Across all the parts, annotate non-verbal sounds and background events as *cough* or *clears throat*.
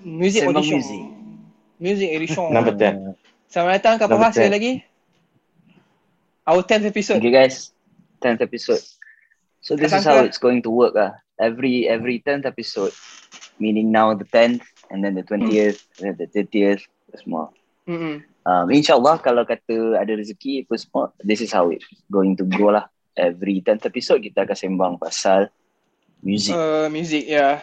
Music Sembang audition. Music. Music edition. *laughs* Number 10. Selamat datang Number Fahas sekali 10. lagi. Our 10th episode. Okay guys, 10th episode. So this is Kasangka. how it's going to work ah. Every every 10th episode, meaning now the 10th and then the 20th and then the 30th, semua. Mm-mm. Um, InsyaAllah kalau kata ada rezeki apa semua, this is how it's going to go lah. Every 10th episode kita akan sembang pasal music. Uh, music, ya.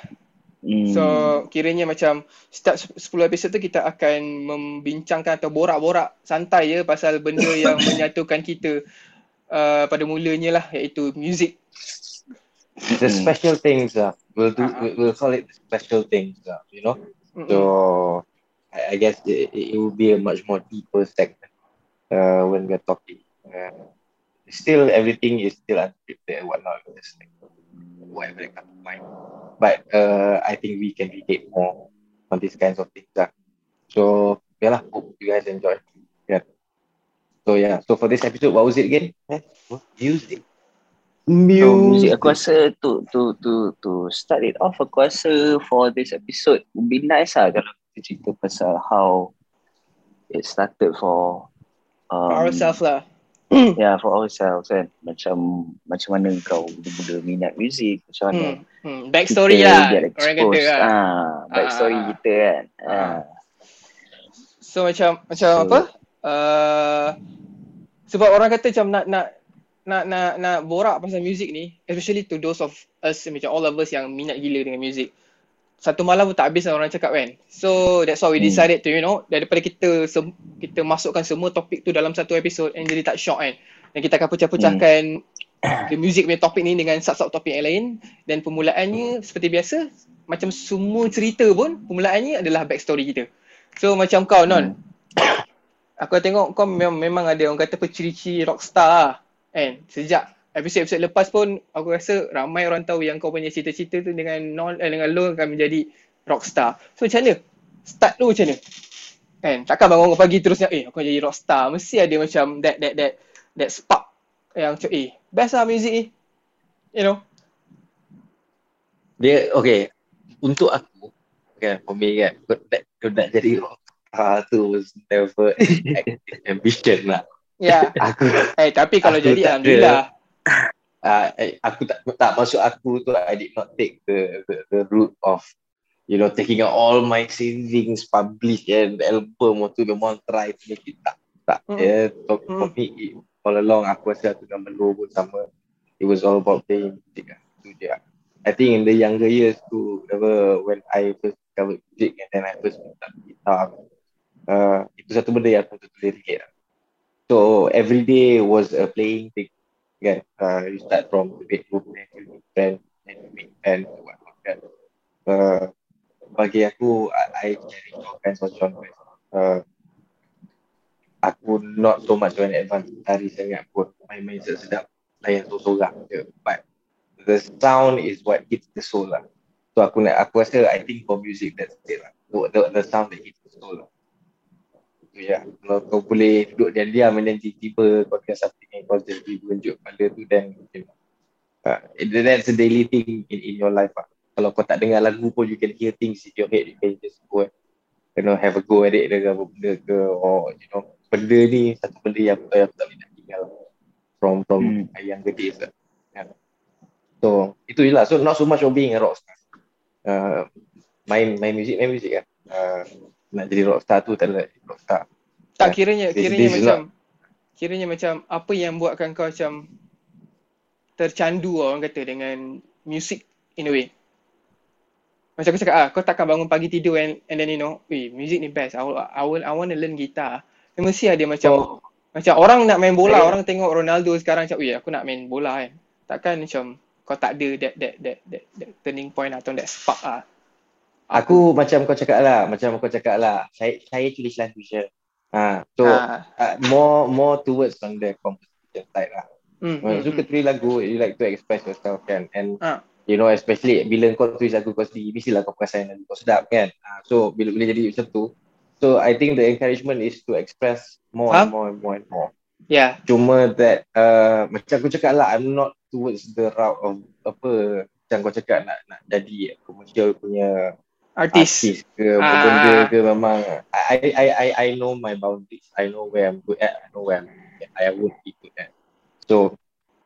Hmm. So, kiranya macam start 10 episod tu kita akan membincangkan atau borak-borak santai je pasal benda *laughs* yang menyatukan kita uh, pada mulanya lah iaitu music. The Hmm. special things, uh, we'll do. Ah. We'll, we'll call it special things, uh, you know. Mm-mm. So I, I guess it, it will be a much more deeper segment uh, when we're talking. Uh, still, everything is still unscripted and whatnot. Just like whatever that comes to mind. But uh, I think we can relate more on these kinds of things. Uh. So yeah, lah, hope you guys enjoy. Yeah. So yeah. So for this episode, what was it again? Eh? What? Music. So, music Music. aku rasa to to to to start it off aku rasa for this episode would be nice lah kalau kita cerita pasal how it started for um, For ourselves lah. Yeah *clears throat* for ourselves kan macam macam mana kau mula-mula minat music macam mana Hmm. Hmm. Backstory kita lah. Orang kata exposed. lah. ah backstory Ah. kita kan Ah. ah. So macam macam So- apa? Uh, sebab orang kata macam nak nak nak nak nak borak pasal muzik ni, especially to those of us macam all of us yang minat gila dengan muzik. Satu malam pun tak habis lah orang cakap kan. So that's why we Hmm. decided to you know daripada kita sem- kita masukkan semua topik tu dalam satu episod and jadi tak shock kan. Dan kita akan pecah-pecahkan the music punya topik ni dengan sub-sub topik yang lain dan permulaannya seperti biasa macam semua cerita pun permulaannya adalah backstory kita. So macam kau Non, aku tengok kau memang, memang ada orang kata apa ciri-ciri rockstar lah kan. Sejak episod-episod lepas pun aku rasa ramai orang tahu yang kau punya cita-cita tu dengan non eh, dengan lo akan menjadi rockstar. So macam mana? Start lu macam mana? Kan, takkan bangun pagi terusnya eh aku jadi rockstar. Mesti ada macam that that that that spark yang macam eh best lah music ni. You know? Dia okay untuk aku kan for me kan kau nak, nak jadi rockstar tu was never an *laughs* ambition lah. Ya. Aku Eh tapi kalau Aku jadi tak ada. Uh, aku tak tak masuk aku tu I did not take the the, the route of you know taking out all my savings publish and album waktu the one try to make it tak tak Mm. yeah so Mm. for me it, all along aku rasa aku dengan Melo pun sama it was all about playing music lah tu je lah. I think in the younger years tu whatever when I first discovered music and then I first start guitar uh, itu satu benda yang aku betul-betul relate lah. So every day was a playing thing kan? Uh, you start from bedroom then you meet friends then you meet friends and whatnot kan? Uh, bagi aku I, I all kinds of genres uh, aku not so much an advanced tari sangat pun. Main-main sedap. Layan sorang je. But the sound is what hits the soul lah. So aku nak aku rasa I think for music that's it lah. The, the, the sound that hits the soul lah tu je lah. kalau kau boleh duduk diam-diam then tiba-tiba kau dengar something yang kau jadi berunjuk kepala tu you know, uh, that's a daily thing in, in your life lah kalau kau tak dengar lagu pun you can hear things in your head you can just go and you know have a go at it dengan apa benda ke or you know benda ni satu benda yang aku, aku tak boleh nak tinggal from from Hmm. younger days lah. Yeah. So itu je lah. So not so much of being a rockstar. Uh, main main music main music kan. Uh, nak jadi rockstar tu tak ada rockstar. Tak Yeah. kiranya This- kiranya this is macam kiranya macam apa yang buatkan kau macam tercandu orang kata dengan music in a way. Macam aku cakap ah, kau takkan bangun pagi tidur and, and then you know, eh music ni best. I will, I will, I want to learn guitar. Dia mesti ada macam So macam orang nak main bola, Saya- orang tengok Ronaldo sekarang macam, "Weh, aku nak main bola kan." Takkan macam kau tak ada that that that that, that turning point atau that spark ah. Aku macam kau cakap lah, macam kau cakap lah. Saya saya tulis lagu je. Ha, so Ah. uh, more more towards on the composition side lah. When hmm, you suka tulis lagu, you like to express yourself kan. And Ah. you know, especially bila kau tulis lagu kau sendiri, mestilah kau perasan lagu kau sedap kan. Uh, so bila bila jadi macam tu, so I think the encouragement is to express more Faham? and more and more and more. Yeah. Cuma that uh, macam aku cakap lah, I'm not towards the route of apa macam kau cakap nak nak jadi commercial punya Artis. artis ke Ah. benda ke memang I, I I I know my boundaries. I know where I'm good at. I know where I'm I won't be good at. So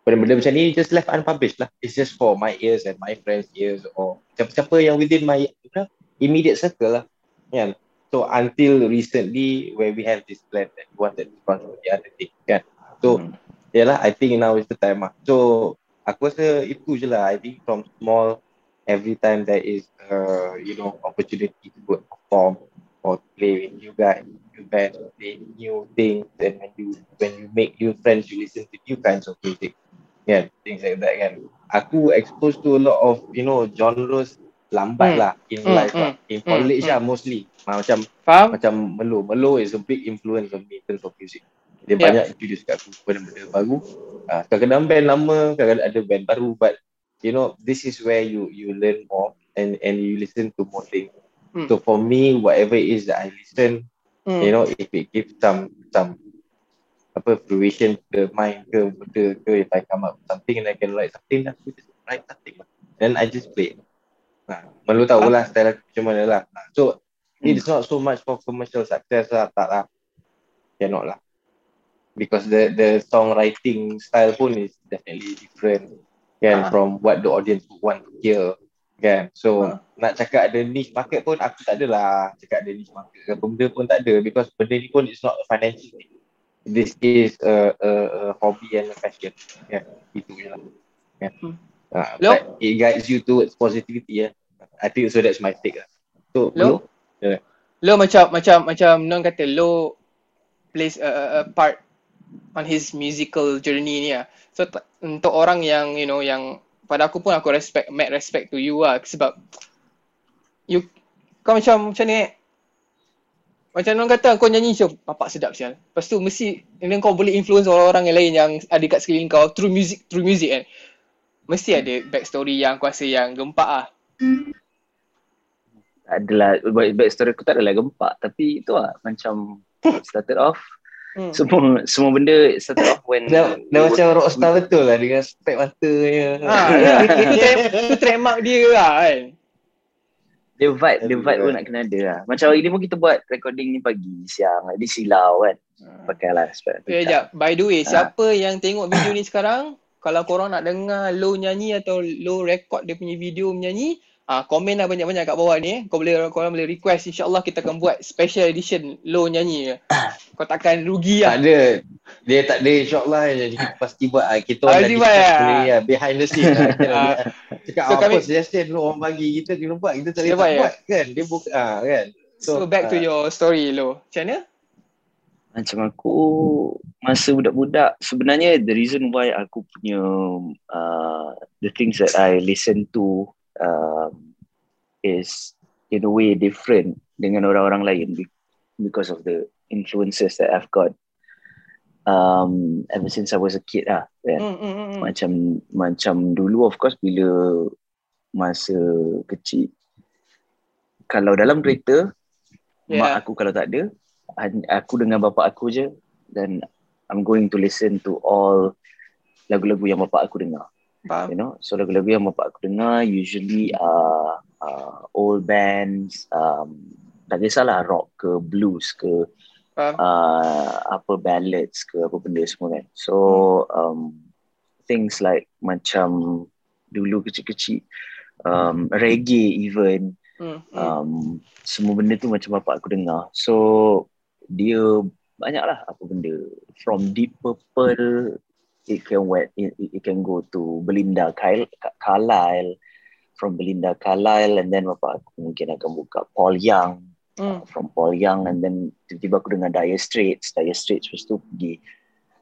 benda-benda macam ni just left unpublished lah. It's just for my ears and my friends' ears or siapa-siapa yang within my you know, immediate circle lah. Kan? So until recently where we have this plan that we wanted to control the other thing kan. So Hmm. yalah I think now is the time lah. So aku rasa itu je lah. I think from small every time there is uh, you know opportunity to go and perform or play with new guys, new bands, play new things and when you when you make new friends you listen to new kinds of music. Yeah, things like that kan. Aku exposed to a lot of you know genres lambat Hmm. lah in Hmm, life lah. hmm, In hmm, college hmm. lah mostly. Macam Faham? macam Melo. Melo is a big influence on me in terms of music. Dia Yeah. banyak introduce kat aku benda-benda baru. Uh, kadang-kadang band lama, kadang-kadang ada band baru but you know this is where you you learn more and and you listen to more things. Hmm. So for me whatever it is that I listen, Hmm. you know if it gives some some apa fruition to mind ke benda ke if I come up with something and I can write something aku just write something lah. Then I just play. Nah, Melo tahu lah style aku macam mana lah. Nah, so it's not so much for commercial success lah tak lah. Cannot lah. Because the the songwriting style pun is definitely different kan Ah. from what the audience want to hear kan. So Ah. nak cakap ada niche market pun aku tak adalah cakap ada niche market ke benda pun tak ada because benda ni pun it's not a financial thing. This is a, a, a hobby and a passion. Yeah, itu je lah. Yeah. Hmm. Uh, but it guides you towards positivity. Yeah. I think so. That's my take. Lah. So, Lo? Lo? Lo macam macam macam Non kata Lo plays a, a, a part on his musical journey ni lah. So t- untuk orang yang you know yang pada aku pun aku respect mad respect to you lah sebab you kau macam macam ni. Macam Non kata kau nyanyi macam bapak sedap sial. Lepas tu mesti and kau boleh influence orang-orang yang lain yang ada kat sekeliling kau through music through music kan. Mesti ada backstory yang aku rasa yang gempak ah. adalah back back story aku tak adalah gempak tapi itu lah macam started off Hmm. semua semua benda started off when Dah, dah macam rockstar betul lah dengan spek matanya. Ah, *laughs* ya, itu, track, itu trademark dia lah kan. dia vibe dia vibe pun right. nak kena ada lah macam hari ni pun kita buat recording ni pagi siang di silau kan pakai lah spek Eh, jap. By the way, Ah. siapa yang tengok video ni sekarang, kalau korang nak dengar Lo nyanyi atau Lo record dia punya video menyanyi, ah komen lah banyak-banyak kat bawah ni eh. Kau boleh korang boleh request insya-Allah kita akan buat special edition Lo nyanyi. *coughs* Kau takkan rugi Tak lah. ada. Dia tak ada insyaAllah jadi kita *coughs* pasti buat. Ah, Kita Ah, orang dah pasti discuss buat, ah. sendiri lah. Behind the scene lah. *laughs* Ah. Cakap So apa kami- suggestion lu orang bagi kita kena buat. Kita tak boleh tak buat, ya? kan. Dia buka ah, kan. So, back to ah, your story Lo. Macam mana? macam aku masa budak-budak sebenarnya the reason why aku punya uh, the things that I listen to um, is in a way different dengan orang-orang lain be- because of the influences that I've got um, ever since I was a kid lah kan? Hmm, hmm, hmm, hmm. macam macam dulu of course bila masa kecil kalau dalam kereta Yeah. mak aku kalau tak ada aku dengan bapa aku je dan I'm going to listen to all lagu-lagu yang bapa aku dengar Faham? you know so lagu-lagu yang bapa aku dengar usually uh, uh, old bands um, tak kisahlah rock ke blues ke Faham? uh, apa ballads ke apa benda semua kan so um, things like macam dulu kecil-kecil um, reggae even Hmm, hmm. um, semua benda tu macam bapak aku dengar so dia banyak lah apa benda from Deep Purple it can wet it, it can go to Belinda Kyle, Carlisle from Belinda Carlisle and then aku mungkin akan buka Paul Young Hmm. uh, from Paul Young and then tiba-tiba aku dengar Dire Straits Dire Straits lepas tu pergi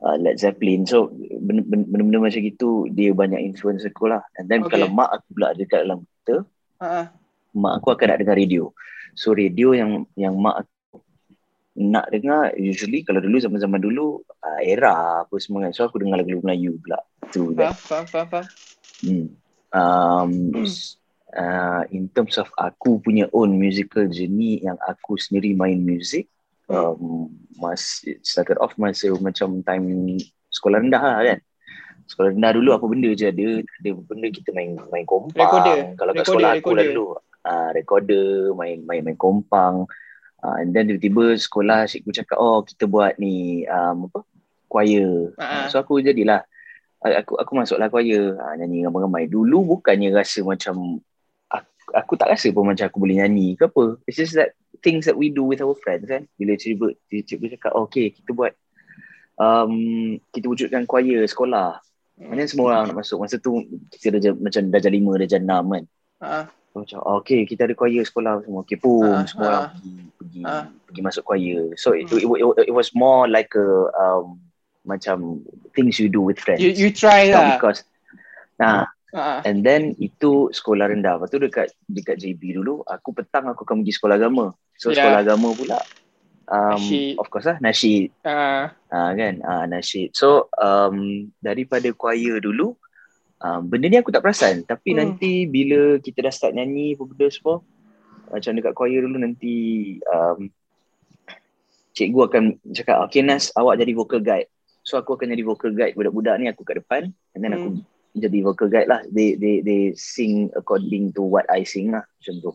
uh, Led Zeppelin so benda- benda- benda-benda macam gitu dia banyak influence aku lah and then Okay. kalau mak aku pula ada kat dalam kita ah. mak aku akan nak dengar radio. So radio yang yang mak aku nak dengar usually kalau dulu zaman-zaman dulu uh, era apa semua kan. So aku dengar lagu Melayu pula. Tu Faham, kan. faham, faham, faham. Hmm. Um, s- uh, in terms of aku punya own musical journey yang aku sendiri main music um, mas it started off masa macam time sekolah rendah lah kan sekolah rendah dulu apa benda je ada ada benda kita main main kompang Recorder. kalau kat Recorder, sekolah aku lah recorder. dulu uh, recorder main main main kompang uh, and then tiba-tiba sekolah cikgu cakap oh kita buat ni um, apa choir. Ah. so aku jadilah aku aku masuklah choir. Ha, nyanyi ramai-ramai. Dulu bukannya rasa macam aku, aku tak rasa pun macam aku boleh nyanyi ke apa. It's just that things that we do with our friends kan. Bila cikgu cikgu cakap oh, okay kita buat um, kita wujudkan choir sekolah. Maknanya semua orang nak masuk. Masa tu kita dah macam darjah lima darjah enam kan. So, macam oh, okay kita ada choir sekolah semua okay pun Ah, semua ah. orang pergi pergi, Ah. pergi masuk choir so it, Hmm. it, it, it was more like a um, macam things you do with friends you, you try lah. because nah Ah, ah. and then itu sekolah rendah lepas tu dekat dekat JB dulu aku petang aku akan pergi sekolah agama so Yeah. sekolah agama pula um, Nasyid. of course lah nasyid Ah, Ah kan ah nasyid. So um daripada choir dulu um, benda ni aku tak perasan tapi Hmm. nanti bila kita dah start nyanyi apa benda semua macam dekat choir dulu nanti um, cikgu akan cakap okay Nas awak jadi vocal guide. So aku akan jadi vocal guide budak-budak ni aku kat depan and then aku jadi vocal guide lah. They they they sing according to what I sing lah macam tu.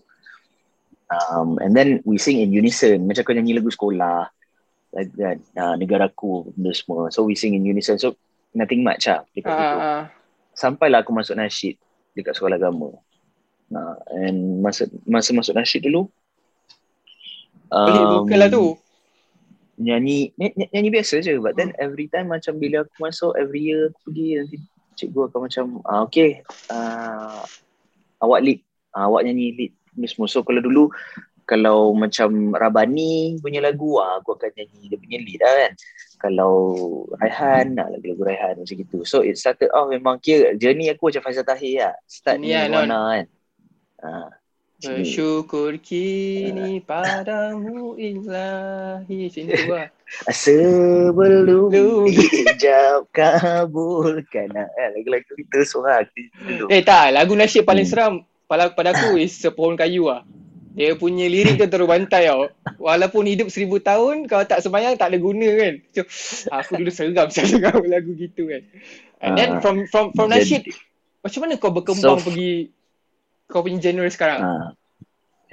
Um, and then we sing in unison macam kau nyanyi lagu sekolah like that uh, negaraku benda semua so we sing in unison so nothing much lah dekat ah, situ ah. Sampailah aku masuk nasyid dekat sekolah agama. Uh, and masa masa masuk nasyid dulu Pelik vokal lah tu. nyanyi ny- ny- nyanyi biasa je. But then every time macam bila aku masuk every year aku pergi nanti cikgu akan macam ah, okay uh, awak lead ah, awak nyanyi lead ni semua so kalau dulu kalau macam Rabani punya lagu ah, aku akan nyanyi dia punya lead lah kan kalau Raihan nak lagu-lagu Raihan macam gitu so it started off memang kira journey aku macam Faizal Tahir lah start Ini ni lah, mana kan ah, sini. Bersyukur kini padamu ilahi. Macam tu lah. *laughs* Sebelum Belum. dijawab kabulkan ah, lagu-lagu itu semua aku dulu. Eh tak, lagu nasyid paling Hmm. seram pada, pada aku is Sepohon Kayu lah. Dia punya lirik tu terus bantai tau. Walaupun hidup seribu tahun, kalau tak sembahyang tak ada guna kan. So, aku dulu seram *laughs* saya dengar lagu gitu kan. And then Ah. from from from Jadi- nasyid, macam mana kau berkembang So- pergi kau punya genre sekarang? Ah.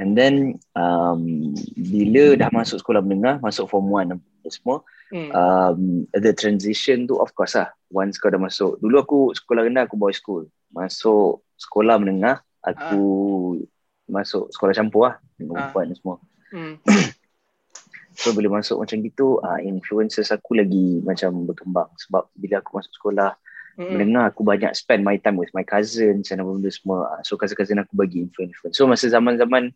And then um, bila dah masuk sekolah menengah, masuk form 1 apa semua, Hmm. um, the transition tu of course lah. Once kau dah masuk. Dulu aku sekolah rendah aku boys school. Masuk sekolah menengah, aku masuk sekolah campur lah. Dengan Ah. perempuan dan semua. Hmm. *clears throat* So bila masuk macam gitu, uh, influences aku lagi macam berkembang. Sebab bila aku masuk sekolah Hmm. mendengar aku banyak spend my time with my cousins dan apa benda semua. Ah, So cousin-cousin aku bagi influence. So masa zaman-zaman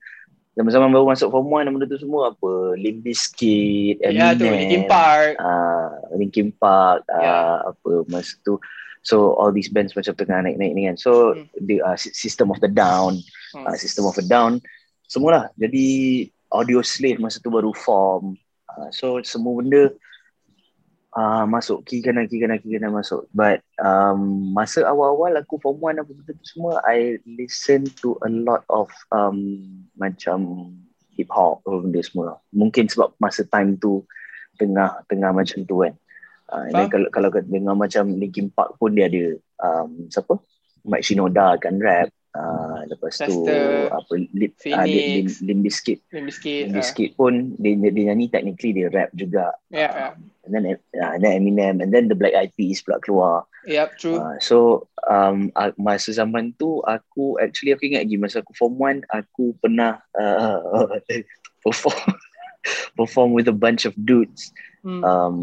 zaman-zaman baru masuk form 1 dan benda tu semua apa Limp Bizkit, Ya tu, Linkin Park. uh, Linkin Park, uh, Ya. apa masa tu. So all these bands macam tengah naik-naik ni kan. So Hmm. the uh, System of the Down, Hmm. uh, System of a Down, semualah. Jadi Audio Slave masa tu baru form. Uh, so semua benda uh, masuk kiri kanan kiri kanan kiri kanan masuk. But um, masa awal-awal aku form 1 apa benda tu semua I listen to a lot of um, macam hip hop apa benda semua. Mungkin sebab masa time tu tengah tengah macam tu kan. Uh, Faham. kalau kalau dengar macam Linkin Park pun dia ada um, siapa? Mike Shinoda kan rap. Uh, lepas tu apa lip uh, Lim, Phoenix. Lim Bizkit Limp Bizkit. Limp ah. Bizkit pun dia, dia, nyanyi technically dia rap juga Ya, Uh, ya. and then uh, and then Eminem and then the Black Eyed Peas pula keluar Yep, true. uh, so um, uh, masa zaman tu aku actually aku ingat lagi masa aku form 1 aku pernah uh, *laughs* perform perform with a bunch of dudes Hmm. um,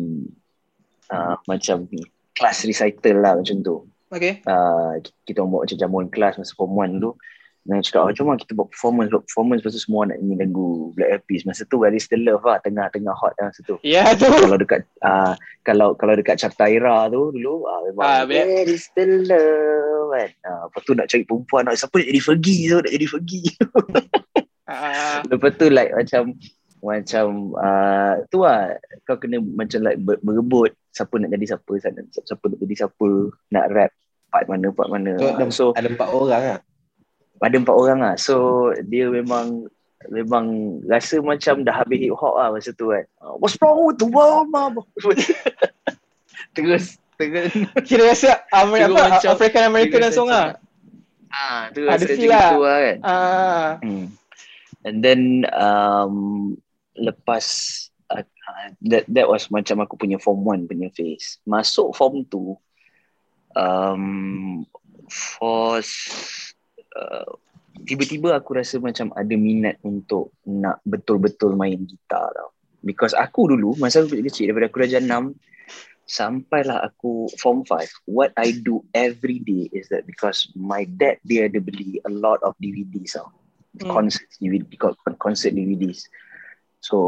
uh, macam class recital lah macam tu Okay. uh, kita buat macam jamuan kelas masa form 1 dulu Dan cakap, oh, jom kita buat performance, buat performance. Lepas tu semua nak nyanyi lagu Black Eyed Peas. Masa tu, Where is the Love lah, tengah-tengah hot lah masa tu. Ya tu. kalau dekat uh, kalau kalau dekat Cartaira tu dulu ah memang Ah, Black- where is the love kan. Ah, lepas tu nak cari perempuan nak siapa nak jadi Fergie tu nak jadi Fergie. Ah, lepas tu like macam macam uh, tu lah kau kena macam like ber- berebut siapa nak jadi siapa siapa, siapa nak jadi siapa nak rap part mana part mana. So, ada, So, ada empat orang lah. ada empat orang lah. So dia memang memang rasa macam dah habis hip hop lah masa tu kan. Uh, What's wrong with the world, mama? *laughs* terus terus kira rasa Amer- apa, macam- African American dan lah. Ah, terus Ada rasa macam lah. gitu lah kan. Ah. Hmm. And then um, lepas uh, that that was macam aku punya form 1 punya phase. Masuk form 2 um, for uh, tiba-tiba aku rasa macam ada minat untuk nak betul-betul main gitar tau. Because aku dulu masa aku kecil daripada aku darjah 6 sampailah aku form 5 what I do every day is that because my dad dia ada beli a lot of DVDs tau Hmm. concert DVD con- concert DVDs so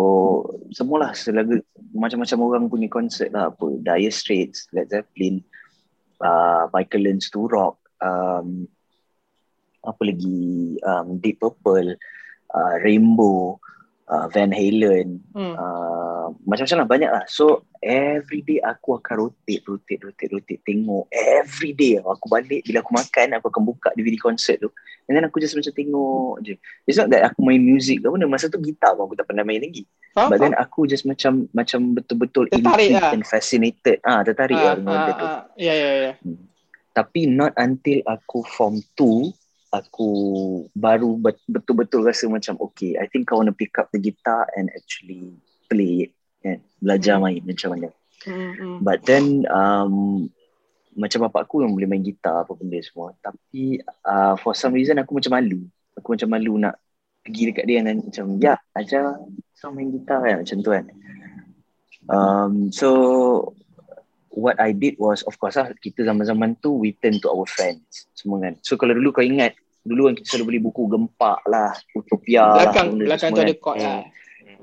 semualah selagu macam-macam orang punya concert lah apa Dire Straits Led Zeppelin uh, Michael Learns to Rock um, apa lagi um, Deep Purple uh, Rainbow uh, Van Halen Hmm. uh, macam-macam lah banyak lah so every day aku akan rotate rotate rotate rotate tengok every day aku balik bila aku makan aku akan buka DVD concert tu and then aku just macam tengok je it's not that aku main music ke mana masa tu gitar pun aku tak pernah main lagi Faham? but then faham? aku just macam macam betul-betul Tertarik intrigued lah. and fascinated ah tertarik Ah, lah dengan benda ah, tu ah. Ya, ya, ya. tapi not until aku form 2 aku baru bet- betul-betul rasa macam okay I think I want to pick up the guitar and actually play it kan belajar main macam mana. Hmm, hmm. but then um, macam bapak aku yang boleh main gitar apa benda semua. Tapi uh, for some reason aku macam malu. Aku macam malu nak pergi dekat dia dan macam ya ajar so main gitar kan macam tu kan. Um, so what I did was of course lah kita zaman-zaman tu we turn to our friends semua kan. So kalau dulu kau ingat dulu kan kita selalu beli buku gempak lah Utopia Belakang, lah tu belakang tu semua ada kan. chord lah.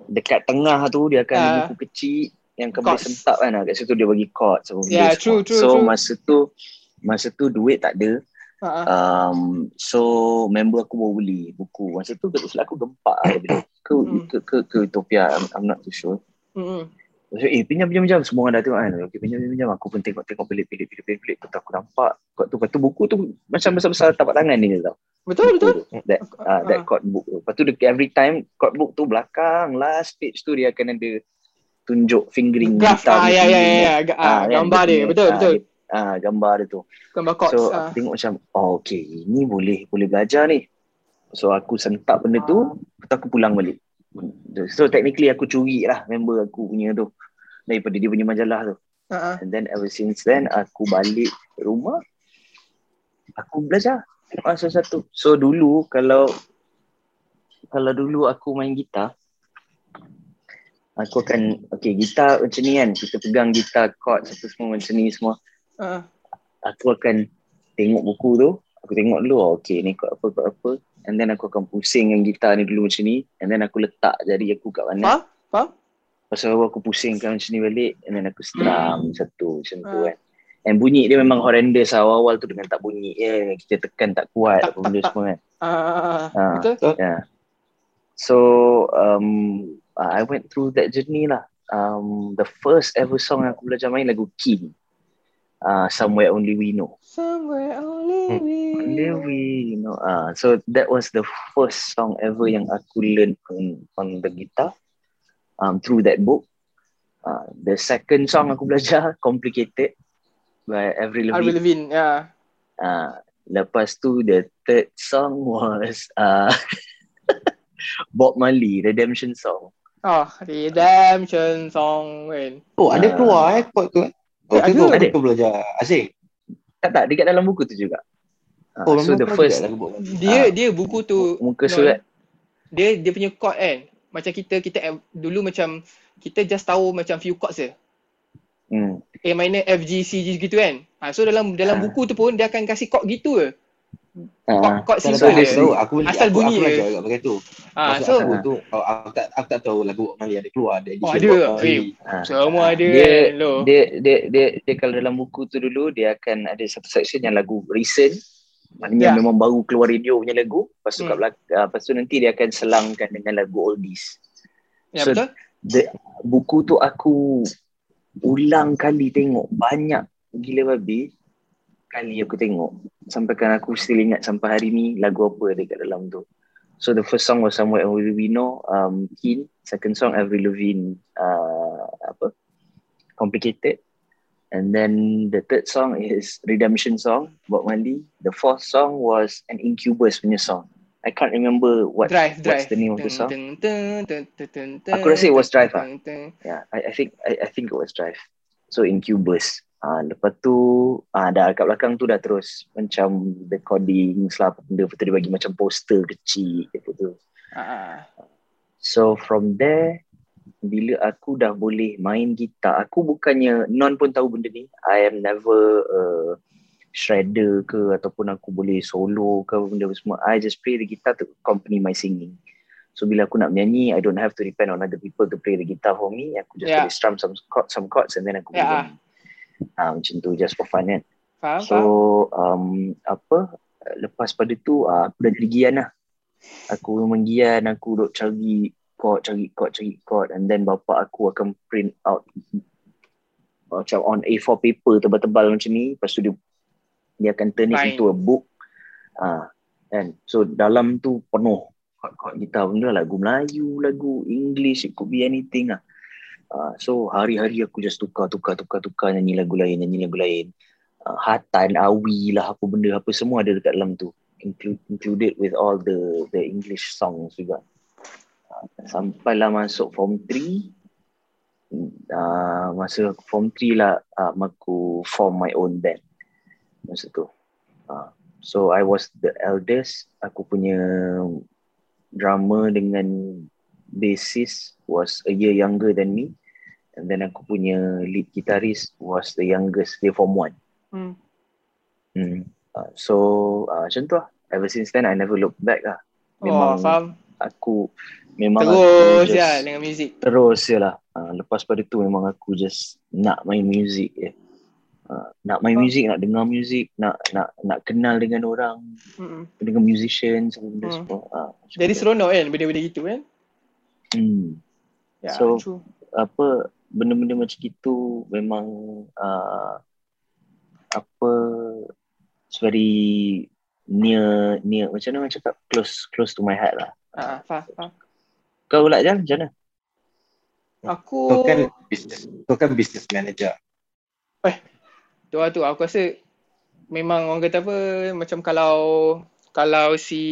dekat tengah tu dia akan ada Ah. buku kecil yang kau boleh sentap kan kat situ dia bagi chord so, Ya, true, true, so true. masa tu masa tu duit tak ada ha. um, so member aku baru beli buku masa tu silap aku gempak lah dia ke, Hmm. ke, ke, ke Utopia I'm, I'm not too sure Hmm. So, eh pinjam pinjam pinjam semua orang dah tengok kan. Okay, pinjam pinjam pinjam aku pun tengok tengok pelik pelik pelik pelik pelik tu aku nampak kod tu. Tu buku tu macam besar-besar tapak tangan ni tau. Betul, betul. That uh, that Ah. code book tu. Lepas tu every time code book tu belakang last page tu dia akan ada tunjuk fingering Graph. gitar Ah, ya, ya, ya. Ga- ah, kan, Gambar dia. Betul, ah, betul. Ah, gambar dia tu. Gambar chords. So ah. aku tengok macam oh okay ini boleh boleh belajar ni. So aku sentap benda tu, lepas tu aku pulang balik. So technically aku curi lah member aku punya tu daripada dia punya majalah tu. Ha. And then ever since then aku balik rumah aku belajar ah, satu-satu. So dulu kalau kalau dulu aku main gitar aku akan okay gitar macam ni kan kita pegang gitar chord satu semua macam ni semua Ha. aku akan tengok buku tu aku tengok dulu oh, okay ni chord apa chord apa and then aku akan pusing dengan gitar ni dulu macam ni and then aku letak jari aku kat mana Faham? Faham? Pasal aku pusingkan macam ni balik and then aku strum satu macam tu Ah. kan. And bunyi dia memang horrendous lah. Awal-awal tu dengan tak bunyi je. Kita tekan tak kuat Tak, apa benda tak, semua kan. Ah, Ah. betul? Yeah. So um, I went through that journey lah. Um, the first ever song yang aku belajar main lagu King. Uh, Somewhere Only We Know. Somewhere only we Only We Know. Uh, so that was the first song ever yang aku learn on, on the guitar um, through that book. Uh, the second song aku belajar *laughs* Complicated by Avril Avril Lavigne. Lavigne, ya. Uh, lepas tu the third song was uh, *laughs* Bob Marley Redemption song. Oh, Redemption Song kan. Oh, ada Ah. keluar eh chord tu. eh? Oh, tu ada. tu aku belajar asing. Tak tak dekat dalam buku tu juga. Uh, Oh, so the first. Dia Ah. dia buku tu muka no, surat dia dia punya chord kan. Macam kita kita eh, dulu macam kita just tahu macam few chords je. Hmm. A minor F G C G gitu kan. Ha, so dalam dalam Ah. buku tu pun dia akan kasih chord gitu je. Ah, Chord Kan simple aku je. tahu, aku Asal aku, bunyi aku belajar juga pakai tu. Maksud so aku tu oh, aku tak aku tak tahu lagu Marley ada keluar ada edition ada. Bob Marley. Eh, ah. semua ada dia, kan lo. dia, dia, dia, dia, kalau dalam buku tu dulu dia akan ada satu section yang lagu recent maknanya Ya. memang baru keluar radio punya lagu lepas tu kat Hmm. belakang uh, lepas tu nanti dia akan selangkan dengan lagu oldies Ya so- betul. the, buku tu aku ulang kali tengok. Banyak gila babi. Kali aku tengok. Sampai kan aku still ingat sampai hari ni lagu apa ada kat dalam tu. So the first song was somewhere only we know um Keen. Second song Avril Lavigne uh, apa? Complicated. And then the third song is Redemption song Bob Marley. The fourth song was an Incubus punya song I can't remember what Drive, what's drive. the name of the song Dun, dun, dun, dun, dun, dun, Aku rasa it was Drive, dun. Yeah, I, I think I, I think it was Drive. So Incubus. Ah, lepas tu ah, dah kat belakang tu dah terus macam recording lah apa benda. Tu dia bagi macam poster kecil apa tu. Ah, So from there bila aku dah boleh main gitar, aku bukannya non pun tahu benda ni. I am never uh, shredder ke ataupun aku boleh solo ke benda semua. I just play the guitar to accompany my singing. So bila aku nak menyanyi, I don't have to depend on other people to play the guitar for me. Aku just Yeah. boleh strum some chords, some chords and then aku boleh Yeah. nyanyi. Ah, macam tu just for fun kan. Faham, So faham. um, apa lepas pada tu uh, aku dah jadi gian lah. Aku memang gian, aku duk cari chord, cari chord, cari chord and then bapak aku akan print out macam on A4 paper tebal-tebal macam ni. Lepas tu dia dia akan turn it into a book. Ah, kan? So dalam tu penuh chord-chord gitar benda lagu Melayu, lagu English, it could be anything lah. Uh, so hari-hari aku just tukar tukar tukar tukar nyanyi lagu lain nyanyi lagu lain. Uh, Hatan, Awi lah apa benda apa semua ada dekat dalam tu. Include included with all the the English songs juga. Uh, sampailah masuk form 3 uh, masa aku form 3 lah uh, aku form my own band masa tu uh, so I was the eldest aku punya drummer dengan bassist was a year younger than me and then aku punya lead guitarist was the youngest dia form 1 Hmm. Hmm. Uh, so uh, macam tu lah. Ever since then I never look back lah. Oh, Memang faham. aku memang Terus aku je just, dengan muzik. terus je lah. Uh, lepas pada tu memang aku just nak main music je. Uh, nak main music, nak dengar music, nak nak nak kenal dengan orang, Mm-mm. dengan musician semua benda Hmm. semua. Uh, Jadi seronok kan benda-benda gitu kan? Hmm. Ya, So- true. apa benda-benda macam gitu memang uh, apa it's very near near macam mana cakap close close to my heart lah. Ah, faham, faham. Kau pula Jal macam mana? Aku Kau kan business kau kan business manager. tu lah tu aku rasa memang orang kata apa macam kalau kalau si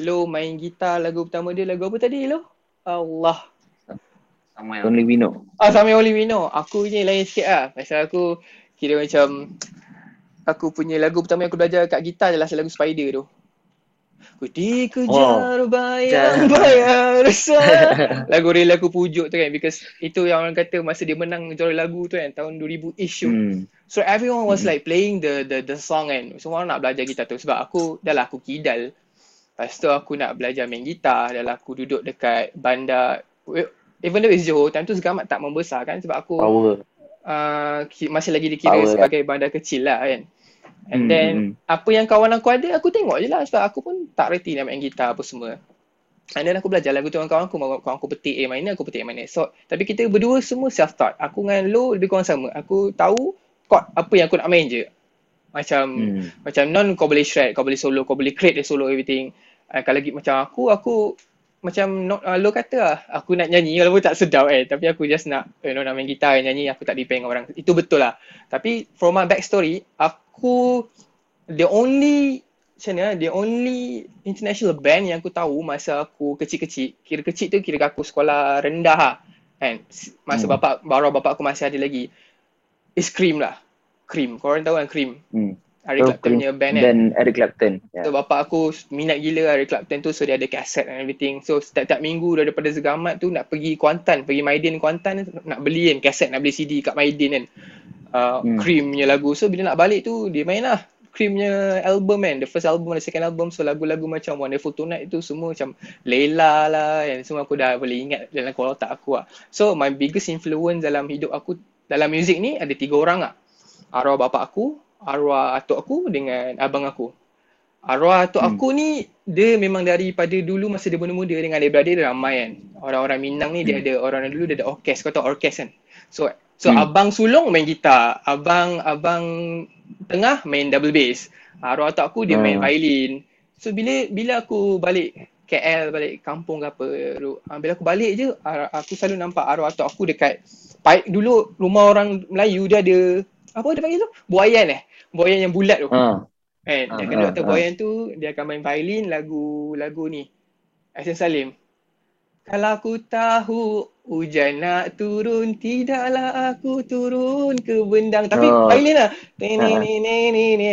Lo main gitar lagu pertama dia lagu apa tadi Lo? Allah. Sama Only we know. Ah sama Only We Know. Aku punya lain sikit lah. Pasal aku kira macam aku punya lagu pertama yang aku belajar kat gitar adalah lagu Spider tu. Ku dikejar bayang bayang rasa. lagu real aku pujuk tu kan because itu yang orang kata masa dia menang juara lagu tu kan tahun 2000-ish tu. Hmm. So everyone was Hmm. like playing the the the song kan. Semua orang nak belajar gitar tu sebab aku dah lah aku kidal. Lepas tu aku nak belajar main gitar. Dah lah aku duduk dekat bandar even though it's Johor, time tu Segamat tak membesar kan sebab aku Power. uh, masih lagi dikira Power. sebagai bandar kecil lah kan. And Hmm, then hmm, apa yang kawan aku ada, aku tengok je lah sebab aku pun tak reti nak main gitar apa semua. And then aku belajar lagu tu dengan kawan aku, kawan aku petik A minor, aku petik A minor. So, tapi kita berdua semua self-taught. Aku dengan Lo lebih kurang sama. Aku tahu chord apa yang aku nak main je. Macam Hmm. macam non kau boleh shred, kau boleh solo, kau boleh create the solo everything. Uh, kalau lagi macam aku, aku macam not, uh, lo kata lah, aku nak nyanyi walaupun tak sedap eh. Tapi aku just nak, you know, nak main gitar, nyanyi, aku tak depend dengan orang. Itu betul lah. Tapi from my backstory, aku the only macam mana, the only international band yang aku tahu masa aku kecil-kecil, kira kecil tu kira aku sekolah rendah lah. Kan? Masa Hmm. bapak, baru bapak aku masih ada lagi. Is Cream lah. Cream. Korang tahu kan Cream? Hmm. Eric Tahu Clapton punya band kan? Dan Eric Clapton. Yeah. So bapak aku minat gila Eric Clapton tu so dia ada kaset and everything. So setiap-tiap minggu daripada Segamat tu nak pergi Kuantan, pergi Maidin Kuantan nak beli kan kaset, nak beli CD kat Maidin kan. Uh, Hmm. Cream punya lagu. So bila nak balik tu dia main lah Creamnya album kan, the first album the second album, so lagu-lagu macam Wonderful Tonight itu semua macam Leila lah and semua aku dah boleh ingat dalam kepala otak aku lah. So my biggest influence dalam hidup aku dalam muzik ni ada tiga orang lah. Arwah bapak aku, arwah atuk aku dengan abang aku. Arwah atuk Hmm. aku ni dia memang daripada dulu masa dia muda-muda dengan adik-beradik dia ramai kan. Orang-orang Minang ni dia Hmm. ada orang dulu dia ada orkes, kau tahu orkes kan. So so Hmm. abang sulung main gitar, abang abang tengah main double bass. Arwah atuk aku dia main Hmm. violin. So bila bila aku balik KL balik kampung ke apa ah, bila aku balik je ah, aku selalu nampak arwah atuk aku dekat Pai, dulu rumah orang Melayu dia ada apa dia panggil tu? Buayan eh. Buayan yang bulat tu. Ha. Kan? Ah, Dia ah, kena ah. Boyan tu, dia akan main violin lagu lagu ni. Ahsan Salim. Kalau aku tahu hujan nak turun, tidaklah aku turun ke bendang. Tapi Oh. violin lah. Ni ni Ah. ni ni ni ni.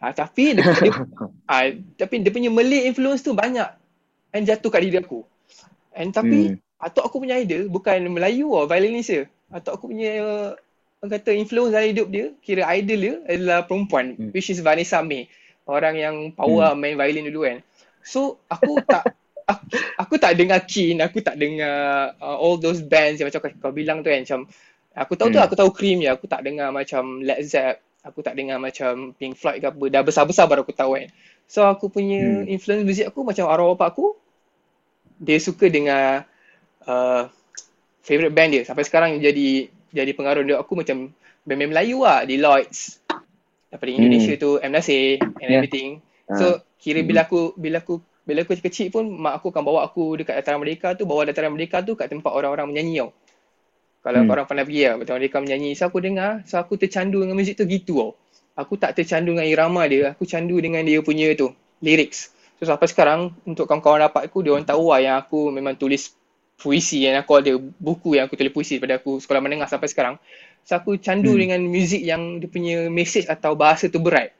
Ah, tapi dia, dia, ah, tapi dia punya *laughs* Malay influence tu banyak and jatuh kat diri aku. And tapi Hmm. atuk aku punya idol bukan Melayu lah, violinis dia. Atuk aku punya orang kata influence dalam hidup dia, kira idol dia adalah perempuan Hmm. which is Vanessa May. Orang yang power main violin dulu kan. So aku tak aku, aku tak dengar Keen, aku tak dengar uh, all those bands yang macam kau, kau bilang tu kan macam aku tahu tu Hmm. aku tahu Cream je, aku tak dengar macam Led Zepp, aku tak dengar macam Pink Floyd ke apa. Dah besar-besar baru aku tahu kan. So aku punya Hmm. influence muzik aku macam arwah bapak aku dia suka dengar uh, favorite band dia sampai sekarang jadi jadi pengaruh dia aku macam band-band Melayu lah Deloitte daripada Indonesia tu M Nasir and Yeah. everything Ah. so kira bila aku bila aku bila aku kecil pun mak aku akan bawa aku dekat dataran merdeka tu bawa dataran merdeka tu kat tempat orang-orang menyanyi tau. Kalau Hmm. korang pernah pergi lah dataran merdeka menyanyi. So aku dengar so aku tercandu dengan muzik tu gitu tau. Aku tak tercandu dengan irama dia aku candu dengan dia punya tu lyrics. So sampai sekarang untuk kawan-kawan rapat aku dia orang tahu lah yang aku memang tulis puisi yang aku ada buku yang aku tulis puisi daripada aku sekolah menengah sampai sekarang. So aku candu Hmm. dengan muzik yang dia punya message atau bahasa tu berat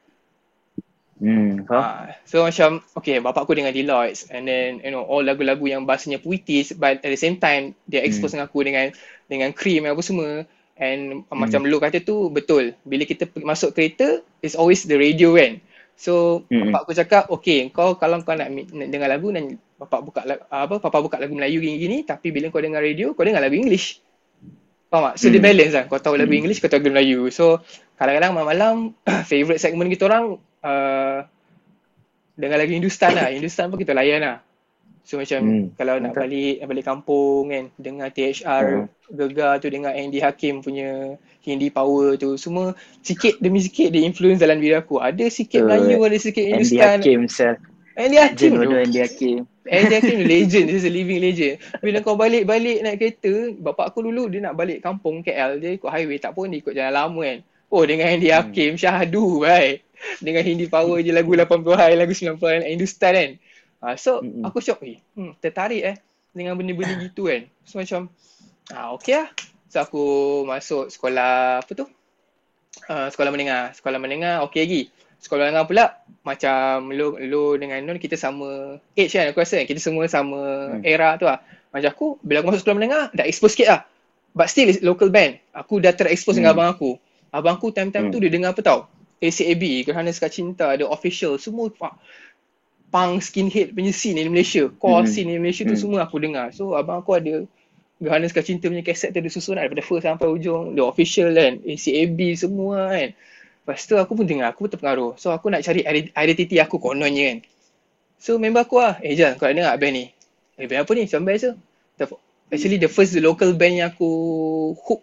Hmm. Faham? Ah, so macam okay bapak aku dengan Deloitte and then you know all lagu-lagu yang bahasanya puitis but at the same time dia expose dengan aku dengan dengan cream apa semua and Hmm. macam lu kata tu betul bila kita masuk kereta it's always the radio kan so Mm-mm. bapak aku cakap okay kau kalau kau nak, nak dengar lagu dan bapak buka apa papa buka lagu Melayu gini-gini tapi bila kau dengar radio kau dengar lagu English Faham tak? So dia Hmm. balance lah. Kau tahu lagu Hmm. English, kau tahu lagu Melayu. So kadang-kadang malam-malam *coughs* favourite segmen kita orang uh, dengan lagu Hindustan lah. Hindustan pun kita layan lah. So macam Hmm, kalau nak balik nak balik kampung kan, dengar THR, Gegar tu, dengar Andy Hakim punya Hindi Power tu. Semua sikit demi sikit dia influence dalam diri aku. Ada sikit. Melayu, ada sikit Andy Hindustan. Hakim sel. Andy Hakim tu. Andy Hakim. Andy Hakim *laughs* legend, he's a living legend. Bila kau balik-balik naik kereta, bapak aku dulu dia nak balik kampung KL, dia ikut highway, tak pun dia ikut jalan lama kan. Oh dengan Andy Hmm. Hakim, syahdu baik. Dengan Hindi Power je lagu 80-an, lagu 90-an, Hindustan kan. Ah, so Mm-mm. aku shock, eh, hmm, tertarik eh dengan benda-benda *laughs* gitu kan. So macam, ah okay lah. So aku masuk sekolah, apa tu? Uh, sekolah menengah. Sekolah menengah, okay lagi. Sekolah menengah pula, macam lu, lu dengan Nun, kita sama age kan aku rasa kan. Kita semua sama Hmm. era tu lah. Macam aku, bila aku masuk sekolah menengah, dah expose sikit lah. But still local band. Aku dah terexpose dengan Hmm. abang aku. Abang aku time-time Hmm. tu dia dengar apa tau? ACAB, Gerhana Sekat Cinta, ada official, semua pa- punk skinhead punya scene di Malaysia. Core Hmm. scene di Malaysia tu Hmm. semua aku dengar. So abang aku ada Gerhana Sekat Cinta punya kaset tu dia susun lah, daripada first sampai ujung. The official kan, ACAB semua kan. Lepas tu aku pun dengar, aku pun terpengaruh. So aku nak cari ident- identity aku kononnya kan. So member aku lah, eh Jan kau nak dengar band ni? Eh band apa ni? Macam best tu. Actually the first local band yang aku hook,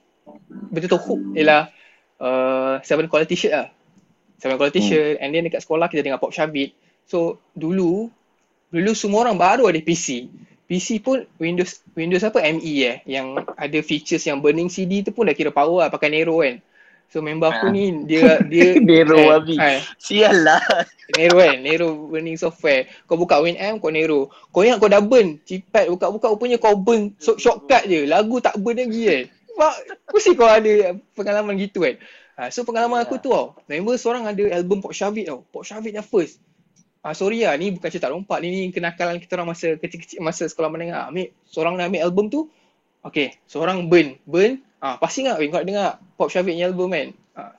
betul-betul hook ialah uh, Seven Quality Shirt lah. Seven Quality Hmm. And then dekat sekolah kita dengar Pop Shabit. So dulu, dulu semua orang baru ada PC. PC pun Windows Windows apa ME eh yang ada features yang burning CD tu pun dah kira power lah pakai Nero kan. So member aku Ah. ni dia dia *laughs* Nero, eh, Abi. eh, Sial lah. Nero kan, Nero burning software. Kau buka WinM, kau Nero. Kau ingat kau dah burn, cipat buka-buka rupanya kau burn so, shortcut je. Lagu tak burn lagi kan. Mak, mesti kau ada pengalaman gitu kan. Ha, so pengalaman aku tu tau. Member seorang ada album Pop Shavit tau. Pop Shavit yang first. Ah sorry lah, ni bukan cerita rompak. Ni, ni kenakalan kita orang masa kecil-kecil, masa sekolah menengah. Ambil, seorang nak ambil album tu. Okay, seorang burn. Burn. Ah, pasti ingat, kau dengar Pop Shavit ni album kan. Ah.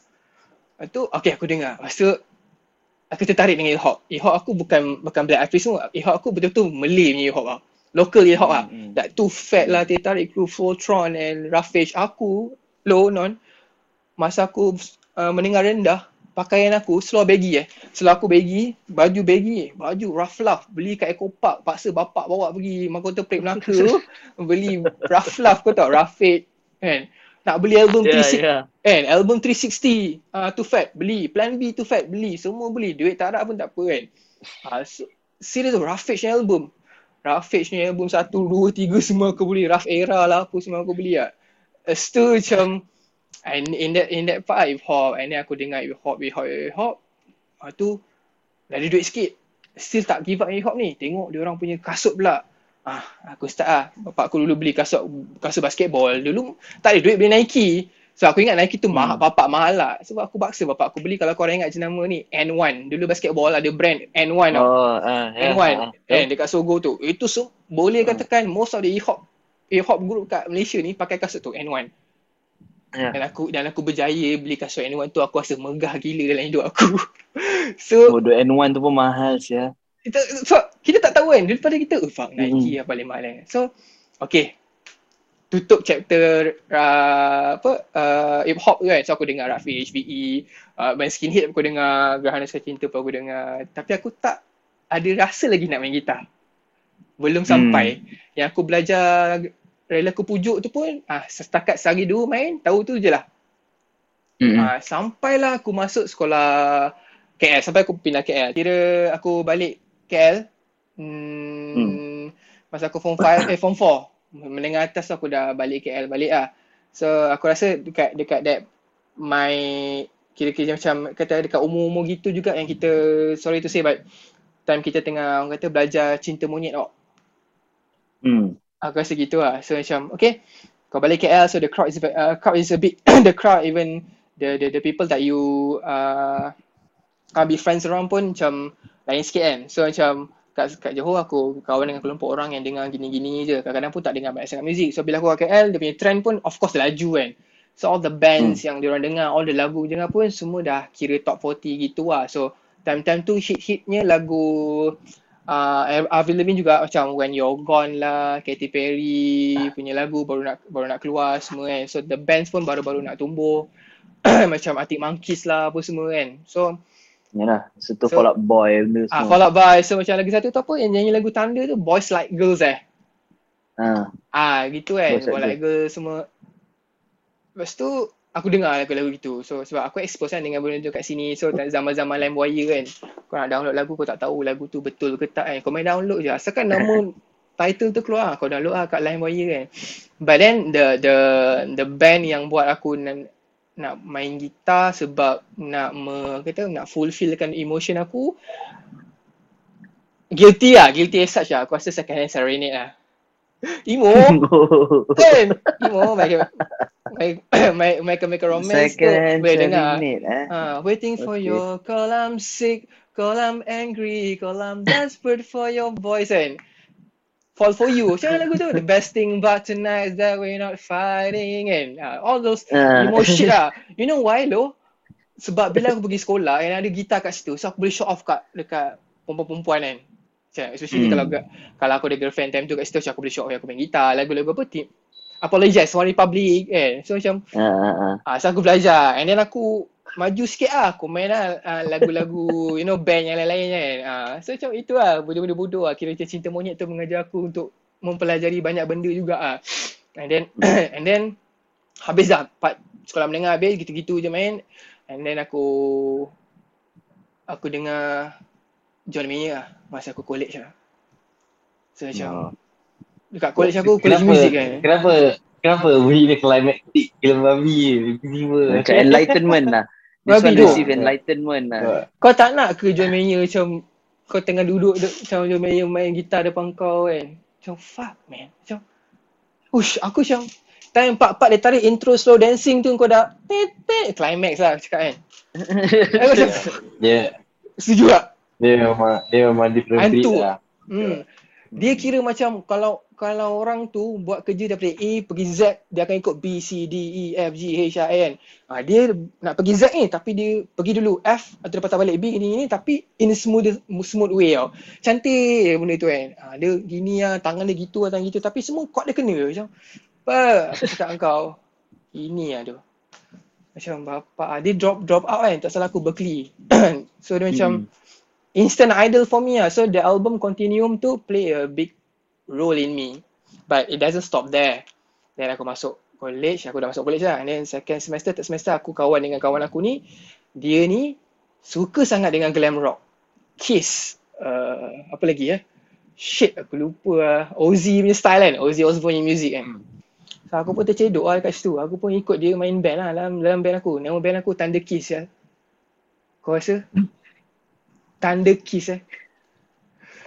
Lepas tu, okay aku dengar. Lepas tu, aku tertarik dengan hip hop. Hip hop aku bukan bukan Black Peas semua. Hip hop aku betul-betul Malay punya hip hop lah. Local hip hop lah. Hmm. Like Too Fat lah, Teh Tarik Crew, Voltron and Ravage. Aku, low non, masa aku uh, mendengar rendah, pakaian aku seluar baggy eh. Seluar aku baggy, baju baggy, baju rough love. Beli kat Eco Park, paksa bapak bawa pergi Makota Plate Melaka. *laughs* beli rough love kau tahu, Ravage. Kan? Nak beli album Ya, 360 ya. Kan album 360 uh, Too Fat beli Plan B Too Fat beli Semua beli Duit tak ada pun tak apa kan uh, so, Serius tu Ravage ni album Ravage ni album 1, 2, 3 semua aku beli Rough Era lah apa semua aku beli lah Lepas tu macam and in that in that part hip hop and then aku dengar hip hop hip hop hip hop Lepas tu dah ada duit sikit Still tak give up hip hop ni Tengok dia orang punya kasut pula Ah, aku start ah. Bapak aku dulu beli kasut kasut basketball. Dulu tak ada duit beli Nike. So aku ingat Nike tu mahal, Hmm. bapak mahal lah. Sebab aku paksa bapak aku beli kalau korang ingat jenama ni N1. Dulu basketball ada brand N1 tau. Oh, ah, ya, N1 ah, kan dekat Sogo tu. Itu so, boleh katakan most of the hip hop hip hop group kat Malaysia ni pakai kasut tu N1. Ya. Dan aku dan aku berjaya beli kasut N1 tu aku rasa megah gila dalam hidup aku. *laughs* so Bodoh N1 tu pun mahal sia. kita, so, kita tak tahu kan daripada kita oh fuck Mm-hmm. Nike yang paling mahal kan. So okay tutup chapter uh, apa uh, hip hop tu kan so aku dengar Rafi HVE uh, main skinhead aku dengar Gerhana Cinta pun aku dengar tapi aku tak ada rasa lagi nak main gitar belum Hmm. sampai yang aku belajar rela aku pujuk tu pun ah setakat sehari dua main tahu tu je lah Hmm. Ah, sampailah aku masuk sekolah KL sampai aku pindah KL. Kira aku balik KL hmm, masa aku form 5 eh form 4 menengah atas aku dah balik KL balik ah. So aku rasa dekat dekat that my kira-kira macam kata dekat umur-umur gitu juga yang kita sorry to say but time kita tengah orang kata belajar cinta monyet tau. Hmm. Aku rasa gitu lah. So macam okay kau balik KL so the crowd is uh, crowd is a bit *coughs* the crowd even the the the people that you uh, uh, be friends around pun macam lain sikit kan. So macam kat, kat Johor aku kawan dengan kelompok orang yang dengar gini-gini je. Kadang-kadang pun tak dengar banyak sangat muzik. So bila aku kat KL dia punya trend pun of course laju kan. So all the bands yang diorang dengar, all the lagu dengar pun semua dah kira top 40 gitu lah. So time-time tu hit-hitnya lagu uh, Avril Lavigne juga macam When You're Gone lah, Katy Perry punya lagu baru nak baru nak keluar semua kan. So the bands pun baru-baru nak tumbuh. *clears throat* macam Arctic Monkeys lah apa semua kan. So Yalah, satu So- Fall Out Boy benda ah semua. Fall Out Boy. So macam lagi satu tu apa yang nyanyi lagu Thunder tu Boys Like Girls eh. Ha. Ah gitu kan. Boys Like Boys Like Girls semua. Lepas tu aku dengar lagu-lagu gitu. So sebab aku expose kan dengan benda tu kat sini. So zaman-zaman LimeWire kan. Kau nak download lagu kau tak tahu lagu tu betul ke tak kan. Kau main download je. Asalkan nama *laughs* title tu keluar kau download lah kat LimeWire kan. But then the the the band yang buat aku nak, nak main gitar sebab nak me, kata nak fulfillkan emotion aku guilty lah, guilty as such lah. Aku rasa second hand serenade lah. *laughs* Emo kan? Emo make make make make, make a romance Second hand boleh dengar. serenade eh. Ah, waiting for Okay. your call I'm sick, call I'm angry, call I'm desperate for your voice and fall for you. Macam mana lagu tu? The best thing about tonight is that we're not fighting and ah, all those Ah. emo shit lah. You know why lo? Sebab bila aku pergi sekolah yang ada gitar kat situ, so aku boleh show off kat dekat perempuan-perempuan kan. Macam especially Hmm. kalau kalau aku ada girlfriend time tu kat situ, so aku boleh show off yang aku main gitar, lagu-lagu apa tip. Apologize, One Republic kan. So macam Ha ha ha. Ah, so aku belajar and then aku maju sikit lah. Aku main lah ah, lagu-lagu, *laughs* you know, band yang lain-lain kan. Ah, so macam itu lah, benda-benda bodoh lah. Kira macam cinta monyet tu mengajar aku untuk mempelajari banyak benda juga ah. And then, *coughs* and then, habis dah part sekolah menengah habis, gitu-gitu je main. And then aku, aku dengar John Mayer lah, masa aku college lah. So macam, Oh. dekat college aku, college kenapa, music kan. Kenapa Kenapa bunyi dia climactic gila babi tiba-tiba. Macam enlightenment lah. *laughs* This Babi one tu. receive enlightenment lah. Kau tak nak ke John Mayer macam kau tengah duduk de- macam John Mayer main gitar depan kau kan. Macam fuck man. Macam Ush, aku macam time part-part dia tarik intro slow dancing tu kau dah tet *laughs* tet climax lah aku cakap kan. *laughs* aku macam Dia setuju tak? Dia memang dia memang different breed lah. Hmm. Dia kira macam kalau kalau orang tu buat kerja daripada A pergi Z, dia akan ikut B, C, D, E, F, G, H, I, N. Ha, dia nak pergi Z ni tapi dia pergi dulu F atau dia patah balik B ni ni tapi in a smooth smooth way tau. Cantik benda tu kan. Ha, dia gini lah, tangan dia gitu lah, tangan gitu tapi semua chord dia kena macam. Apa? Aku cakap dengan kau. Ini lah tu. Macam bapak ah, dia drop drop out kan tak salah aku Berkeley. *clears throat* so dia macam instant idol for me lah. So the album Continuum tu play a big role in me. But it doesn't stop there. Then aku masuk college, aku dah masuk college lah. And then second semester, third semester aku kawan dengan kawan aku ni. Dia ni suka sangat dengan glam rock. Kiss. Uh, apa lagi ya? Shit aku lupa lah. Ozzy punya style kan. Ozzy Osbourne punya music kan. So aku pun tercedok lah kat situ. Aku pun ikut dia main band lah dalam, dalam band aku. Nama band aku Thunder Kiss ya. Kau rasa? Thunder Kiss eh.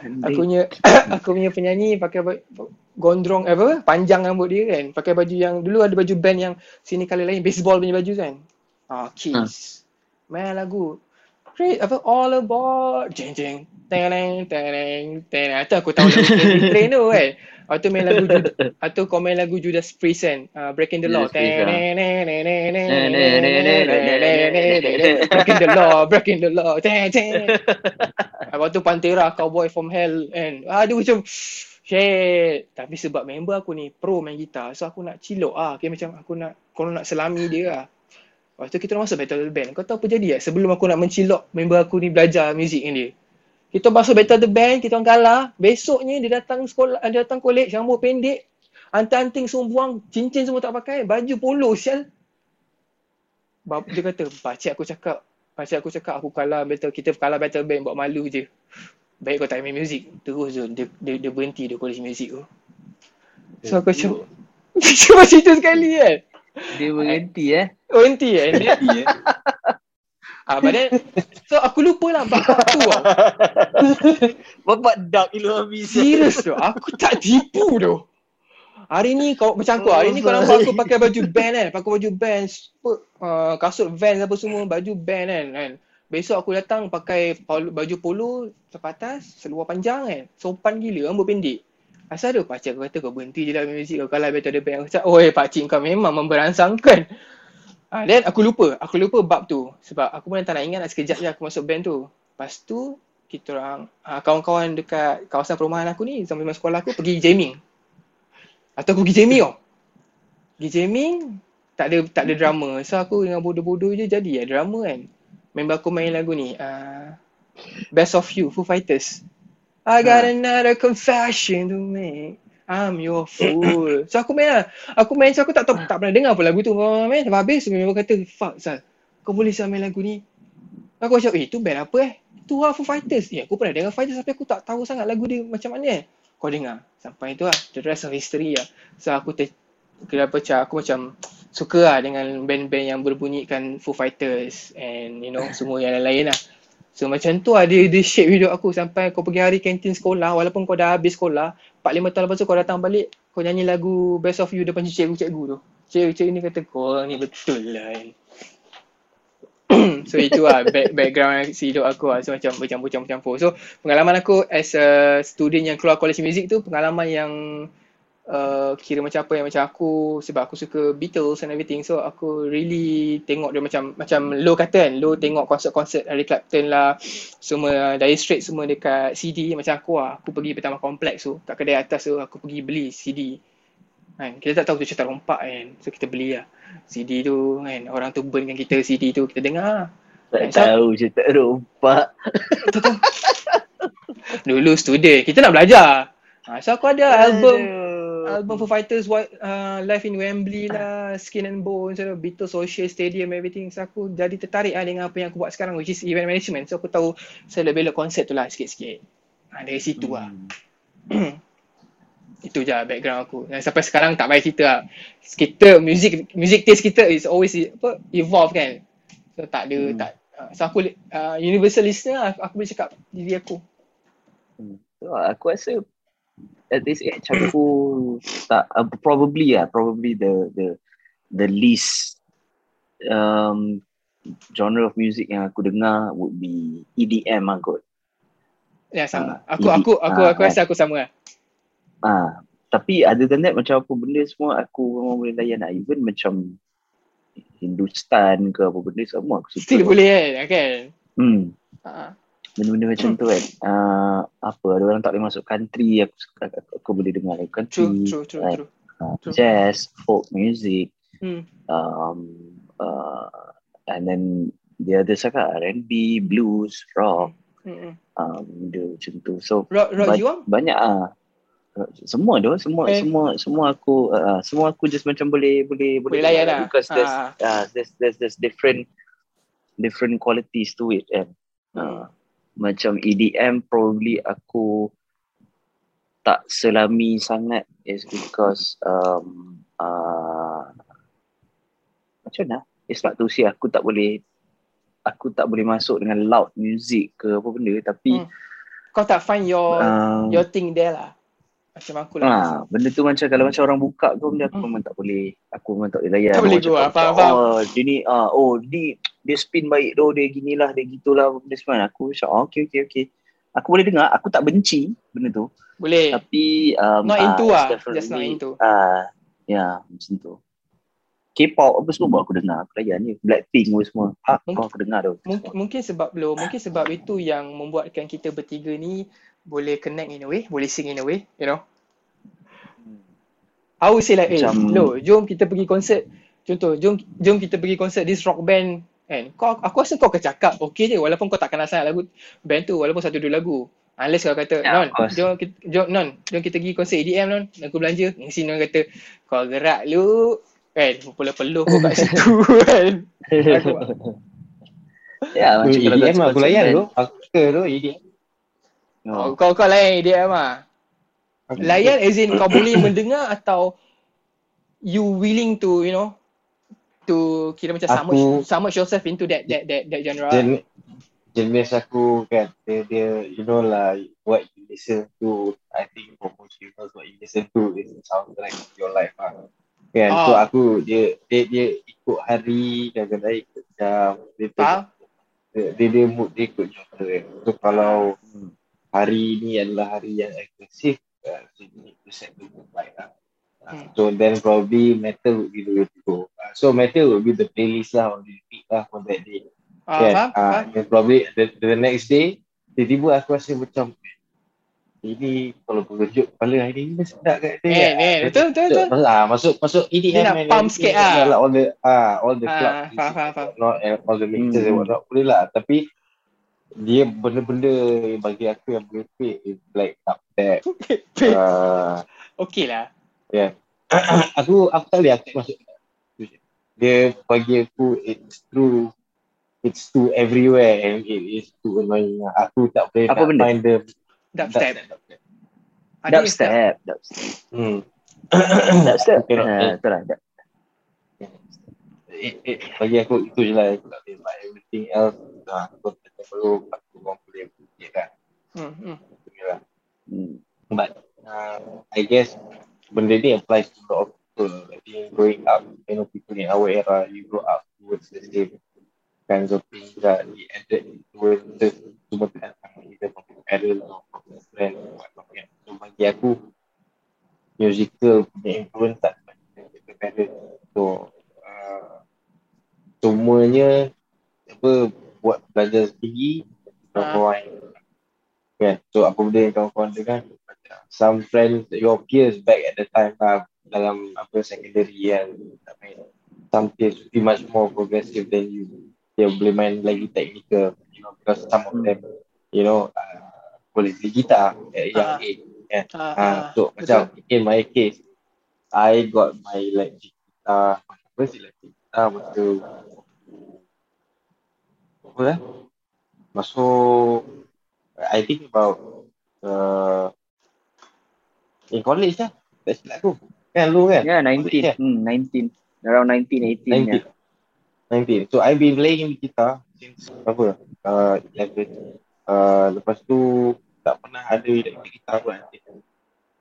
Aku punya *coughs* aku punya penyanyi pakai gondrong eh, apa panjang rambut dia kan. Pakai baju yang dulu ada baju band yang sini kali lain baseball punya baju kan. Ah Kiss. Main lagu. Great, apa all about jeng jeng teneng teneng teneng itu aku tahu lagu *laughs* Train tu kan atau main lagu *laughs* atau kau main lagu Judas Priest kan? Uh, Breaking the Law. Ah. Breaking the Law Breaking the Law. *laughs* Lepas tu Pantera Cowboy from Hell kan? Ah, dia macam Shit. Tapi sebab member aku ni Pro main gitar So aku nak cilok ah. Okay, macam aku nak Kalau nak selami dia lah Lepas tu kita masuk battle band. Kau tahu apa jadi tak Sebelum aku nak mencilok Member aku ni belajar muzik dengan dia Kita masuk battle the band Kita orang kalah Besoknya dia datang sekolah Dia datang college Rambut pendek Anting-anting semua buang Cincin semua tak pakai Baju polo sial. Bap- Dia kata Pakcik aku cakap Pakcik aku cakap Aku kalah battle Kita kalah battle band Buat malu je. Baik kau tak main muzik Terus tu dia, dia, dia berhenti Dia college muzik tu. So aku macam *laughs* Cuma cerita sekali kan Dia berhenti eh. Berhenti kan dia Yeah. Ah, but then, *laughs* so aku lupa lah bab tu tau. *laughs* Bapak dark habis. Serius tu. Aku tak tipu tu. Hari ni kau macam aku, hari ni kau nampak aku pakai baju band kan, pakai baju band, uh, kasut Vans apa semua, baju band kan, kan. Besok aku datang pakai polo, baju polo, sepatas, seluar panjang kan. Sopan gila, rambut pendek. Asal tu pakcik aku kata kau berhenti je lah muzik kau kalah better the band. Aku cakap, oi pakcik kau memang memberangsangkan. Ah, then aku lupa, aku lupa bab tu. Sebab aku pun tak nak ingat nak sekejap je aku masuk band tu. Lepas tu, kita orang, ah, kawan-kawan dekat kawasan perumahan aku ni, zaman sekolah aku pergi jamming. Atau aku pergi jamming tau. Pergi jamming, tak ada tak ada drama. So aku dengan bodoh-bodoh je jadi ya drama kan. Member aku main lagu ni, uh, Best of You, Foo Fighters. I got another confession to make. I'm your fool. So aku main lah. Aku main so aku tak tahu tak pernah dengar pun lagu tu. Main habis member kata, "Fuck Sal. Kau boleh Sal main lagu ni?" Aku macam, "Eh, tu band apa eh?" Tu lah Foo Fighters. Ya, aku pernah dengar Fighters tapi aku tak tahu sangat lagu dia macam mana eh. Kau dengar. Sampai tu lah. The rest of history lah. So aku ter kenapa macam aku macam suka lah dengan band-band yang berbunyikan Foo Fighters and you know semua yang lain-lain lah. So macam tu lah dia, dia shape hidup aku sampai kau pergi hari kantin sekolah walaupun kau dah habis sekolah 4-5 tahun lepas tu kau datang balik kau nyanyi lagu Best of You depan cikgu-cikgu tu. Cikgu-cikgu ni kata kau ni betul lah kan. *clears throat* so itu lah back, background si hidup aku lah. So macam bercampur-campur-campur. So pengalaman aku as a student yang keluar college music tu pengalaman yang uh, kira macam apa yang macam aku sebab aku suka Beatles and everything so aku really tengok dia macam macam lo kata kan lo tengok konsert-konsert Eric Clapton lah semua Dire Straits semua dekat CD macam aku lah aku pergi pertama kompleks tu kat kedai atas tu aku pergi beli CD kan kita tak tahu tu cerita rompak kan so kita beli lah CD tu kan orang tu burnkan kita CD tu kita dengar lah. Tak So- tahu tak rompak. Tak tahu. dulu student kita nak belajar ha, so aku ada album album Foo Fighters uh, Live in Wembley lah, Skin and Bones, you know, Beatles Social Stadium, everything. So aku jadi tertarik lah dengan apa yang aku buat sekarang which is event management. So aku tahu saya lebih belok konsep tu lah sikit-sikit. Ha, dari situ lah. Hmm. *clears throat* Itu je lah background aku. Dan sampai sekarang tak payah cerita lah. Kita, music, music taste kita is always apa, evolve kan. So tak ada, Hmm. tak. Uh, so aku uh, universal listener lah, aku, aku boleh cakap diri aku. So, aku rasa at this age aku *coughs* tak uh, probably lah probably the the the least um genre of music yang aku dengar would be EDM lah kot. Ya sama. Ah, Aku ini- aku aku ah, aku rasa aku sama lah. Ah, tapi other than that macam apa benda semua aku memang boleh layan lah. Even macam Hindustan ke apa benda semua aku suka. Still boleh kan? kan? Hmm. Ha. Benda-benda macam tu kan. Uh, apa ada orang tak boleh masuk country aku, suka, aku, aku boleh dengar lagu country. True, true, true, like, true. uh, true. jazz, folk music, Hmm. um, uh, and then the other cakap R&B, blues, rock, Hmm. um, benda macam tu. So Rock, rock Ba- banyak ah. Semua tu, semua Eh. semua semua aku uh, semua aku just macam boleh boleh Boleh layan dengar lah. because there's Ah. uh, there's there's there's different different qualities to it kan. Hmm. Macam EDM probably aku tak selami sangat is because um, uh, macam mana? Eh, sebab tu sih aku tak boleh aku tak boleh masuk dengan loud music ke apa benda tapi Hmm. Kau tak find your um, your thing there lah. Macam aku lah. Ah, benda tu macam kalau macam orang buka tu benda aku memang tak boleh. Aku memang tak boleh layan. Tak boleh faham, macam, faham. Oh, dia ni ah oh ni dia spin baik tu, dia ginilah, dia gitulah benda semua. Aku macam oh, okey okey okey. Aku boleh dengar, aku tak benci benda tu. Boleh. Tapi um, Not ah, into lah. definitely- Just not into. Ah, ya, macam tu. K-pop apa semua buat aku dengar. Aku layan je. Blackpink apa semua. Ah, Mungkin- aku dengar tu. Mungkin, mungkin sebab belum, mungkin sebab itu yang membuatkan kita bertiga ni boleh connect in a way, boleh sing in a way, you know. I would say like, eh, Macam- lo, jom kita pergi konsert. Contoh, jom jom kita pergi konsert this rock band kan. Kau aku rasa kau akan cakap okey je walaupun kau tak kenal sangat lagu band tu walaupun satu dua lagu. Unless kau kata, Yeah, Non, jom, kita, jom, Non, jom kita pergi konsert EDM, Non. Aku belanja. Mesti Non kata, kau gerak lu. Kan, peluh-peluh kau kat situ *laughs* kan. *laughs* Aku- ya, macam kalau kat EDM aku layan tu. Aku tu E EDM. Oh. Oh, kau kau layan EDM ah. Aku Layan as in kau boleh mendengar atau you willing to you know to kira macam Aku- submerge, submerge yourself into that that that that genre. Jen, jenis aku kan dia, dia you know lah what you listen to I think for most people what you listen to is soundtrack of your life lah kan Ah. so aku dia dia, dia ikut hari kadang-kadang ikut jam dia, Faham? dia, dia, dia mood dia ikut genre so kalau Hmm. Hari ni adalah hari yang agresif uh, so you need to set the mood right lah Hmm. So then probably metal would be the way to go. Uh, so metal would be the playlist lah on the repeat lah for that day. Ah, Kan? faham? Ah, faham? then probably the, the next day, tiba-tiba aku rasa macam ini kalau berkejut kepala hari ni sedap kat dia. Eh, eh, betul betul betul. Masuk, ah, masuk masuk EDM Dia nak and pump sikit lah. All the ah all the Ah, club faham, faham, and faham. whatnot, and all the mixers and Hmm. whatnot boleh lah tapi dia benda-benda bagi aku yang merepek is like dubstep. uh, Okey lah. *coughs* aku aku tak boleh aku masuk dia bagi aku it's true it's too everywhere and it is too annoying aku tak boleh Apa nak benda? find the Dubstep. dubstep. Dubstep, *coughs* dubstep. hmm. Dubstep. Cannot- Ah, betul lah. Dub- it, it, bagi aku itu je lah aku tak boleh but everything else nah, aku tak perlu aku orang boleh fikir kan. Hmm, hmm. Hmm. but uh, I guess benda ni applies to a lot of people. I think growing up you know people in our era you grow up towards the same kinds of things that we added influences semua tu datang either from your parents or from your friends or whatnot kan. So bagi aku musical punya influence tak dari parents so uh, semuanya apa buat belajar sendiri kawan kan? So apa benda yang kawan-kawan dengar macam some friends your peers back at the time lah dalam apa secondary kan tak main. Some peers pretty much more progressive than you. Dia boleh main lagi technical you know because some of them you know uh, boleh play gitar at a young Ah. age kan? Ah, Ah, ah, so macam in my case, I got my electric guitar. Apa sih electric guitar masa apa lah? Masuk I think about uh, in college lah. Tak silap aku. Kan lu kan? Ya, 19. Hmm, 19. Around 19, 18. 19. Ya. 19. So I've been playing guitar since apa? Uh, 11. Uh, lepas tu tak pernah ada electric guitar pun nanti.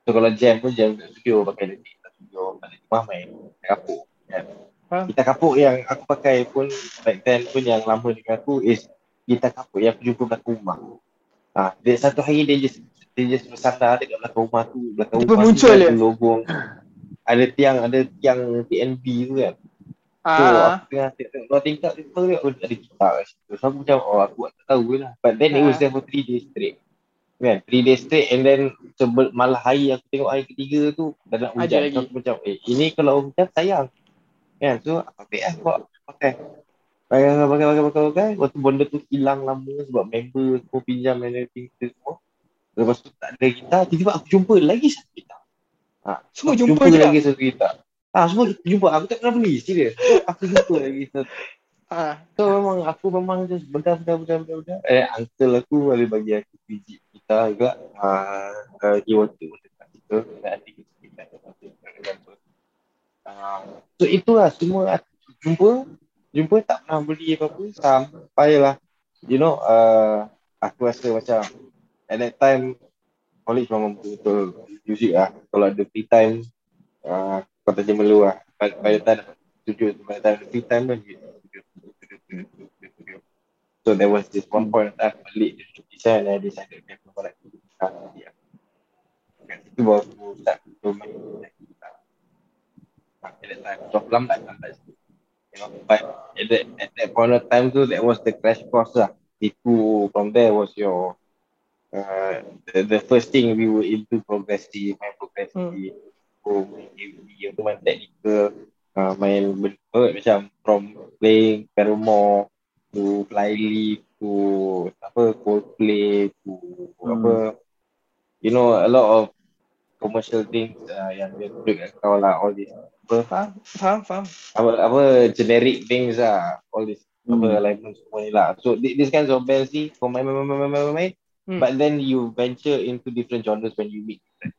So kalau jam pun jam kat studio pakai electric guitar studio balik rumah main kapuk. Kan? Gitar kapuk yang aku pakai pun back then pun yang lama dengan aku is gitar kapuk yang aku jumpa belakang rumah. Ha, dia satu hari dia just dia just bersandar dekat belakang rumah tu. Belakang Tiba rumah muncul tu je. ada tiang ada tiang TNB tu kan. So Ah, aku tengah tengok tu oh, ada gitar kat situ. So aku macam oh aku tak tahu lah. But then it was Ah. there for 3 days straight. Kan 3 days straight and then sebel, malah hari aku tengok hari ketiga tu dah nak hujan. So aku macam eh ini kalau hujan sayang kan so aku ambil lah buat pakai. Pakai pakai pakai pakai pakai pakai. Lepas tu benda tu hilang lama sebab member semua pinjam and everything tu semua. Lepas tu tak ada gitar tiba-tiba aku jumpa lagi satu gitar ha, Semua jumpa lah. lagi satu gitar Ah semua jumpa. Aku tak pernah beli serius. So, aku jumpa lagi satu. Ah. So memang aku memang just bedah bedah bedah bedah bedah. Eh uncle aku ada bagi aku biji kita juga. Ah uh, waktu dekat situ. Nanti kita kita Ah, so itulah semua aku jumpa. Jumpa tak pernah beli apa-apa sampai lah you know uh, aku rasa macam at that time college memang betul music lah. Kalau ada free time uh, kau tak melu lah. By, by the time studio by the time free time kan you So there was this one point of time balik dia cuti saya and I decided okay, aku nak gitar dia. Kat situ baru aku start to gitar. At that time, so aku lambat. You know, but at that, at that point of time tu, that was the crash course lah. Itu from there was your uh, the, the first thing we were into progressive, main progressive, oh, main AV, tu main technical, uh, main benda macam from playing Paramore to Flyleaf to apa Coldplay to Hmm. apa you know a lot of commercial things uh, yang dia break kat kau lah all this Faham? Faham? Faham? apa apa generic things lah all this Hmm. apa alignment semua ni lah so thi- this kinds of bands ni kau main main main main main, Hmm. but then you venture into different genres when you meet friends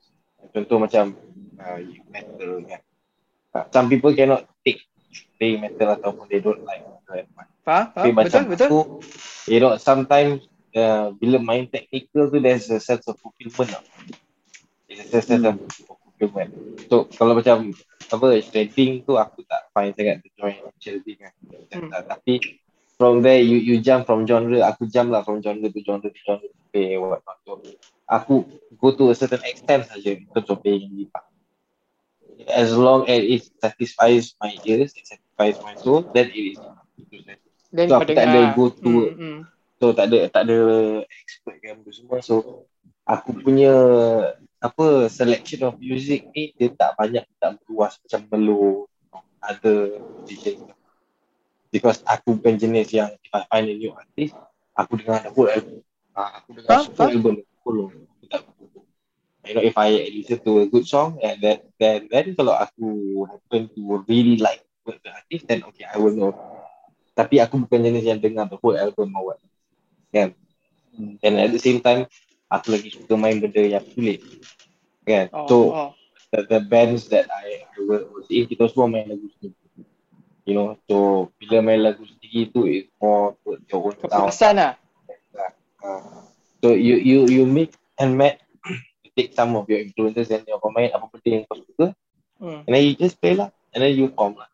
contoh macam uh, metal kan uh, some people cannot take playing metal ataupun they don't like metal that much Faham? Faham? macam Betul? Betul? aku you know sometimes uh, bila main technical tu there's a sense of fulfillment tau there's a sense of fulfillment so kalau macam apa shredding tu aku tak fine sangat to join shredding kan Hmm. tapi from there you you jump from genre aku jump lah from genre to genre to genre to play what not so aku go to a certain extent saja in terms of playing guitar as long as it satisfies my ears it satisfies my soul then it is Then So, aku tak ada go to Hmm, hmm. So tak ada tak ada expert kan semua. So aku punya apa selection of music ni dia tak banyak tak luas macam Melo other musicians. Because aku bukan jenis yang if I find a new artist, aku dengar the whole album. Ah, aku dengar Faham, full faham. album. Aku tak You know, if I listen to a good song and then then then kalau aku happen to really like the artist, then okay, I will know. Tapi aku bukan jenis yang dengar the whole album or what. Kan? And at the same time, aku lagi suka main benda yang sulit. Kan? Oh, so, oh. the, the bands that I, I was in, kita semua main lagu sendiri. You know, so bila main lagu sendiri tu, it's more towards your own. Kepuasan lah. Uh, so you you you make and match *clears throat* you take some of your influences and your pemain apa benda yang kau suka Hmm. and then you just play lah and then you form lah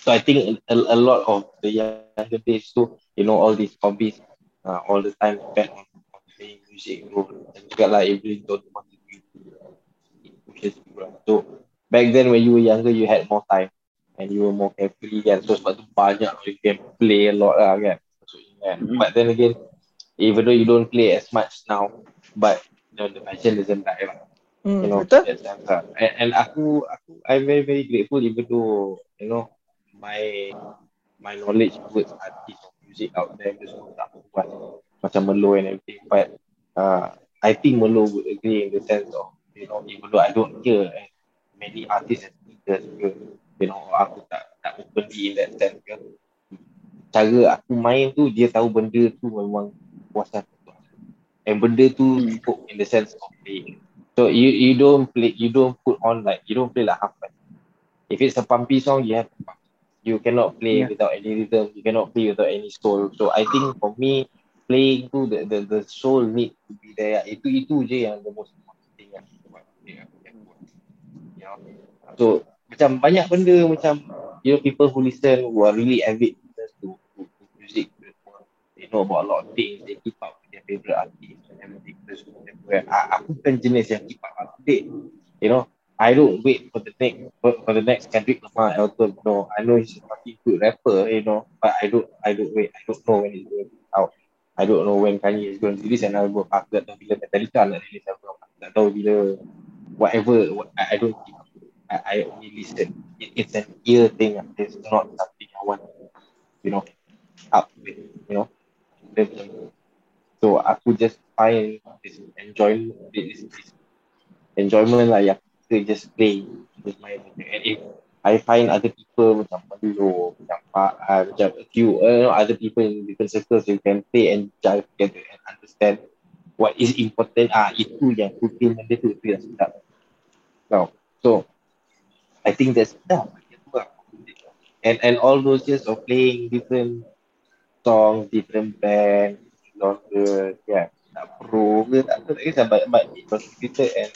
so I think a, a lot of the younger days tu you know all these hobbies uh, all the time spent on, music tu dan juga lah don't contribute to it pushes you lah so back then when you were younger you had more time and you were more carefree kan. So sebab tu banyak you can play a lot lah kan. Maksudnya kan Mhm. but then again even though you don't play as much now but you know, the passion doesn't die lah. Hmm, you know betul? that and, and aku aku I'm very very grateful even though you know my my knowledge towards artists of music out there tu semua tak kuat macam Melo and everything but uh, I think Melo would agree in the sense of you know even though I don't hear as many artists as singers ke you know aku tak tak openly in that sense ke cara aku main tu dia tahu benda tu memang untuk aku. and benda tu cukup in the sense of playing so you you don't play you don't put on like you don't play like half time if it's a pumpy song you have to pump. you cannot play Yeah. without any rhythm you cannot play without any soul so I think for me playing tu the the, the soul need to be there itu itu je yang the most important thing yang so macam banyak benda macam you know people who listen who are really avid to, to, to music they know about a lot of things they keep up with their favorite artists and everything where I, aku bukan jenis yang keep up up to date. You know, I don't wait for the next for, for the next Kendrick Lamar album. No, I know he's a fucking good rapper, you know, but I don't I don't wait. I don't know when it's going out. I don't know when Kanye is going to release an album. Aku tak tahu bila Metallica nak release album. Tak tahu bila whatever. What, I, I don't up. I, I only listen. It, it's an ear thing. It's not something I want, you know, up with, you know. So aku just find this enjoyment, this, this enjoyment lah yang kita just play with my and if I find other people macam Malu, macam Pak, uh, macam a few uh, other people in different circles you can play and jive together and understand what is important ah itu yang fulfillment dia tu tu yang sedap. Now, so I think that's lah. And and all those years of playing different songs, different bands, genre, yeah, tak pro ke tak tak kisah but, but it contributed and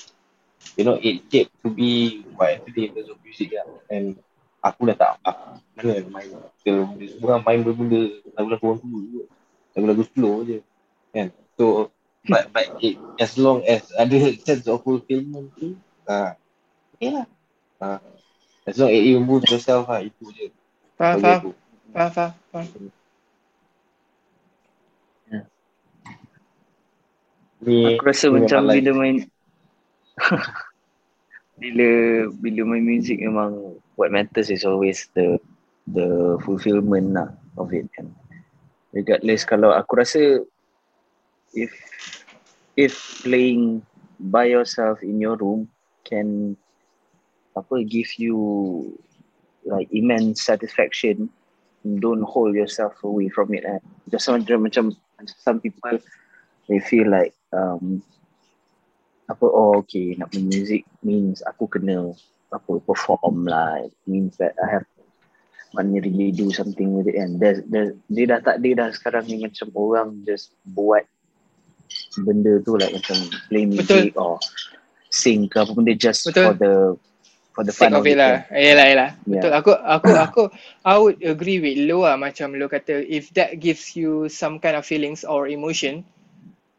you know it shaped to be what I today in terms of music lah and aku dah tak ah, mana nak main. Semua orang main benda lagu-lagu orang tua je. lagu-lagu slow je kan? So but, but it, as long as ada sense of fulfillment tu ah, okay lah. Ah, as long as it moves yourself lah itu je. Faham, faham, faham, faham, faham. Ni, Aku rasa ni macam bila main *laughs* bila bila main music memang what matters is always the the fulfillment lah of it kan. Regardless kalau aku rasa if if playing by yourself in your room can apa give you like immense satisfaction don't hold yourself away from it eh. Just macam macam some people they feel like um, apa oh okay nak main music means aku kena apa perform lah it means that I have mana really do something with it and there's, there's, dia dah tak dia dah sekarang ni macam orang just buat benda tu like macam play music or sing ke apa benda just Betul. for the for the fun of it lah. kan. Yelah, yelah. Yeah. Betul. Aku, aku, aku, I would agree with lo lah. Macam lo kata, if that gives you some kind of feelings or emotion,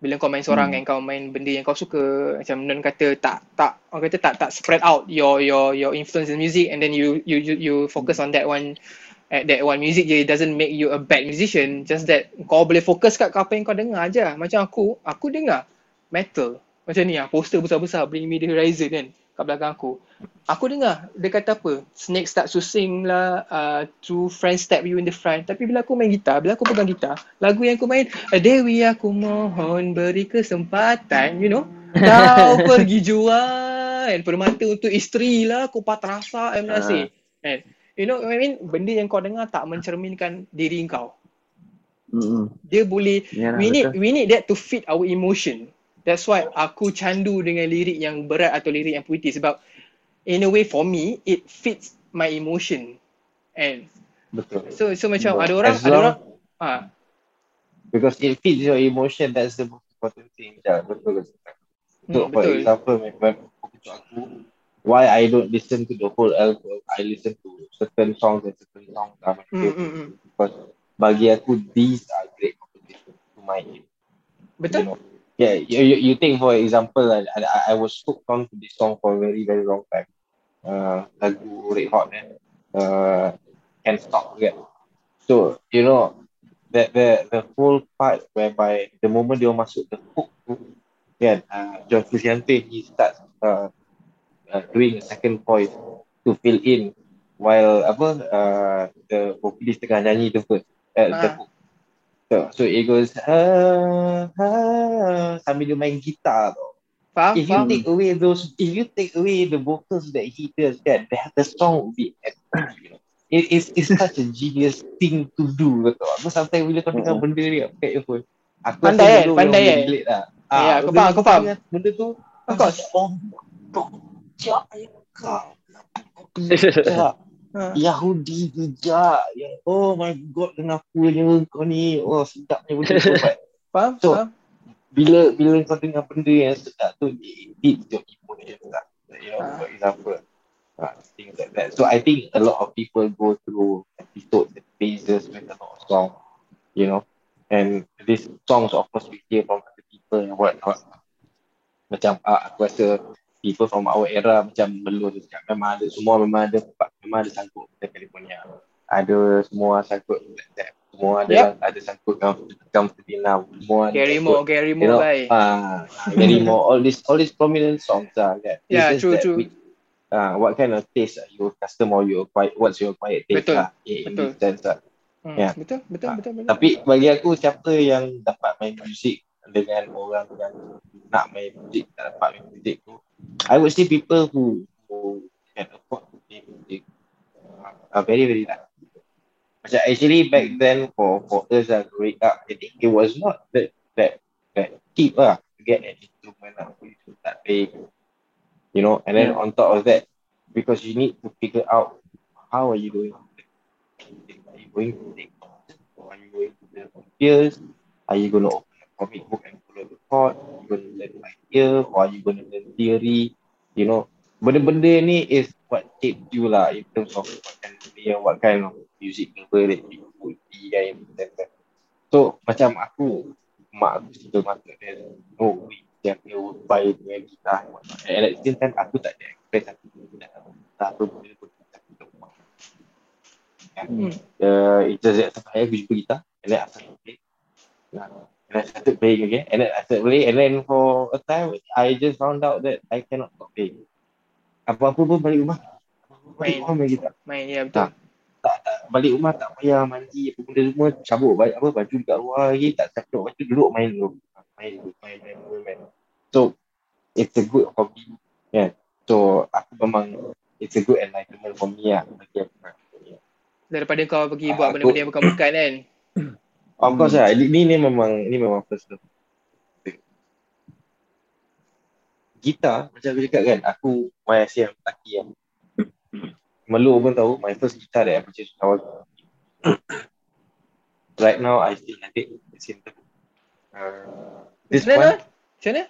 bila kau main seorang Hmm. kan, kau main benda yang kau suka, macam non kata tak, tak, orang kata tak, tak spread out your, your, your influence in music and then you, you, you, you focus on that one, at that one music je, it doesn't make you a bad musician. Just that kau boleh fokus kat apa yang kau dengar je. Macam aku, aku dengar metal. Macam ni lah, poster besar-besar, Bring Me The Horizon kan, kat belakang aku. Aku dengar dia kata apa Snake start to sing lah uh, Two friends step you in the front Tapi bila aku main gitar Bila aku pegang gitar Lagu yang aku main Dewi aku mohon beri kesempatan You know *laughs* Kau pergi jual Permata untuk isteri lah Aku patah rasa I'm nasib kan? You know I mean Benda yang kau dengar Tak mencerminkan diri kau Mm-mm. Dia boleh Yalah, we need betul. we need that to fit our emotion. That's why aku candu dengan lirik yang berat atau lirik yang puitis sebab in a way for me it fits my emotion. And Betul. so so macam Betul. ada orang As ada orang ah Because it fits your emotion, that's the most important thing. Ya, betul. betul. So, Hmm, for betul. example, aku, why I don't listen to the whole album, I listen to certain songs and certain songs are my favorite. hmm, hmm. Because bagi aku, these are great competition to my ear. You Betul? know? Yeah, you, you, you think for example, I, I, I was hooked on to this song for a very, very long time. Uh, lagu Red Hot, eh? uh, Can't Stop Forget. So, you know, that the the whole part whereby the moment dia masuk the hook tu, kan, uh, John Frusciante, he starts uh, uh, doing a second voice to fill in while apa uh, the vocalist tengah nyanyi the first uh, the Ah. hook. So, so it goes ah, ah, sambil dia main gitar tau. Faham? If you Faham? take away those, if you take away the vocals that he does, kan, the, the song will be you know. It, it's, it's such a genius thing to do, betul. Aku sometimes bila kau dengar benda ni, aku kat earphone, aku Pandai, eh? Pandai, eh? lah. Ya, aku faham, tu aku faham. Benda tu, Of course. Oh, Dojak ya kau. Ha. Yahudi bijak. Ya, oh my god, kenapanya kau ni? Oh, sedapnya benda tu. *laughs* Faham? So, Faham? bila bila kau dengar benda yang sedap tu it your emotion lah. You know, Ah. for example. Uh, things like that. So I think a lot of people go through episodes and phases with a lot of songs, you know. And these songs of course we hear from other people and whatnot. macam ah, aku rasa people from our era macam belum tu cakap memang ada semua memang ada memang ada sangkut kita California ada semua sangkut Tap semua ada Yep. ada sangkut Gam Ferdinand semua Gary Moore, Gary you Moore know bye. ah Gary Moore all this all these prominent songs lah kan It's Yeah, true, that true. we- ah what kind of taste are you custom or you acquired what's your acquired taste Betul, lah in, in betul. this sense lah Hmm, Ya. Betul, betul, Ah, betul, betul. tapi bagi aku siapa yang dapat main muzik dengan orang yang nak main muzik tak dapat main muzik tu I would say people who who can afford to play music uh, are very very lucky. Macam actually back then for for us uh, growing up, I think it was not that that that cheap lah to get an instrument lah for you to start playing. You know, and then on top of that, because you need to figure out how are you going to play. Are you going to take? Or are you going to from? Are you going to comic book and follow the? Are you going to learn ear? Or you going to learn theory? You know, benda-benda ni is what shaped you lah in terms of what kind of player, what kind of music lover that you would be kan. sense. So macam aku, mak aku still masuk dia, oh, we yang dia would buy dengan gitar. and whatnot. And at the same time, aku tak ada express aku tak tahu tak apa benda pun tak tahu. Hmm. Uh, it's just that sampai aku jumpa gitar and then started play. Nah, and I started playing again and then I started playing and then for a time I just found out that I cannot stop playing. Apa-apa pun balik rumah. Balik Main. rumah main gitar. Main, ya betul. Tak, tak, balik rumah tak payah mandi apa benda semua cabut balik apa baju dekat luar lagi tak cabut lepas tu duduk main dulu. Main dulu, main, main, main, main. So it's a good hobby. Yeah. So aku memang it's a good enlightenment for me lah. Bagi aku. Daripada kau pergi Ah, buat benda-benda yang bukan-bukan kan. *coughs* Of course lah. Ni, ni memang ni memang first love. Gitar, macam aku cakap kan, aku masih yang lelaki kan. Melu pun tahu, my first guitar that I purchased when I was Right now, I still have it. Uh, this Macam one, Macam mana?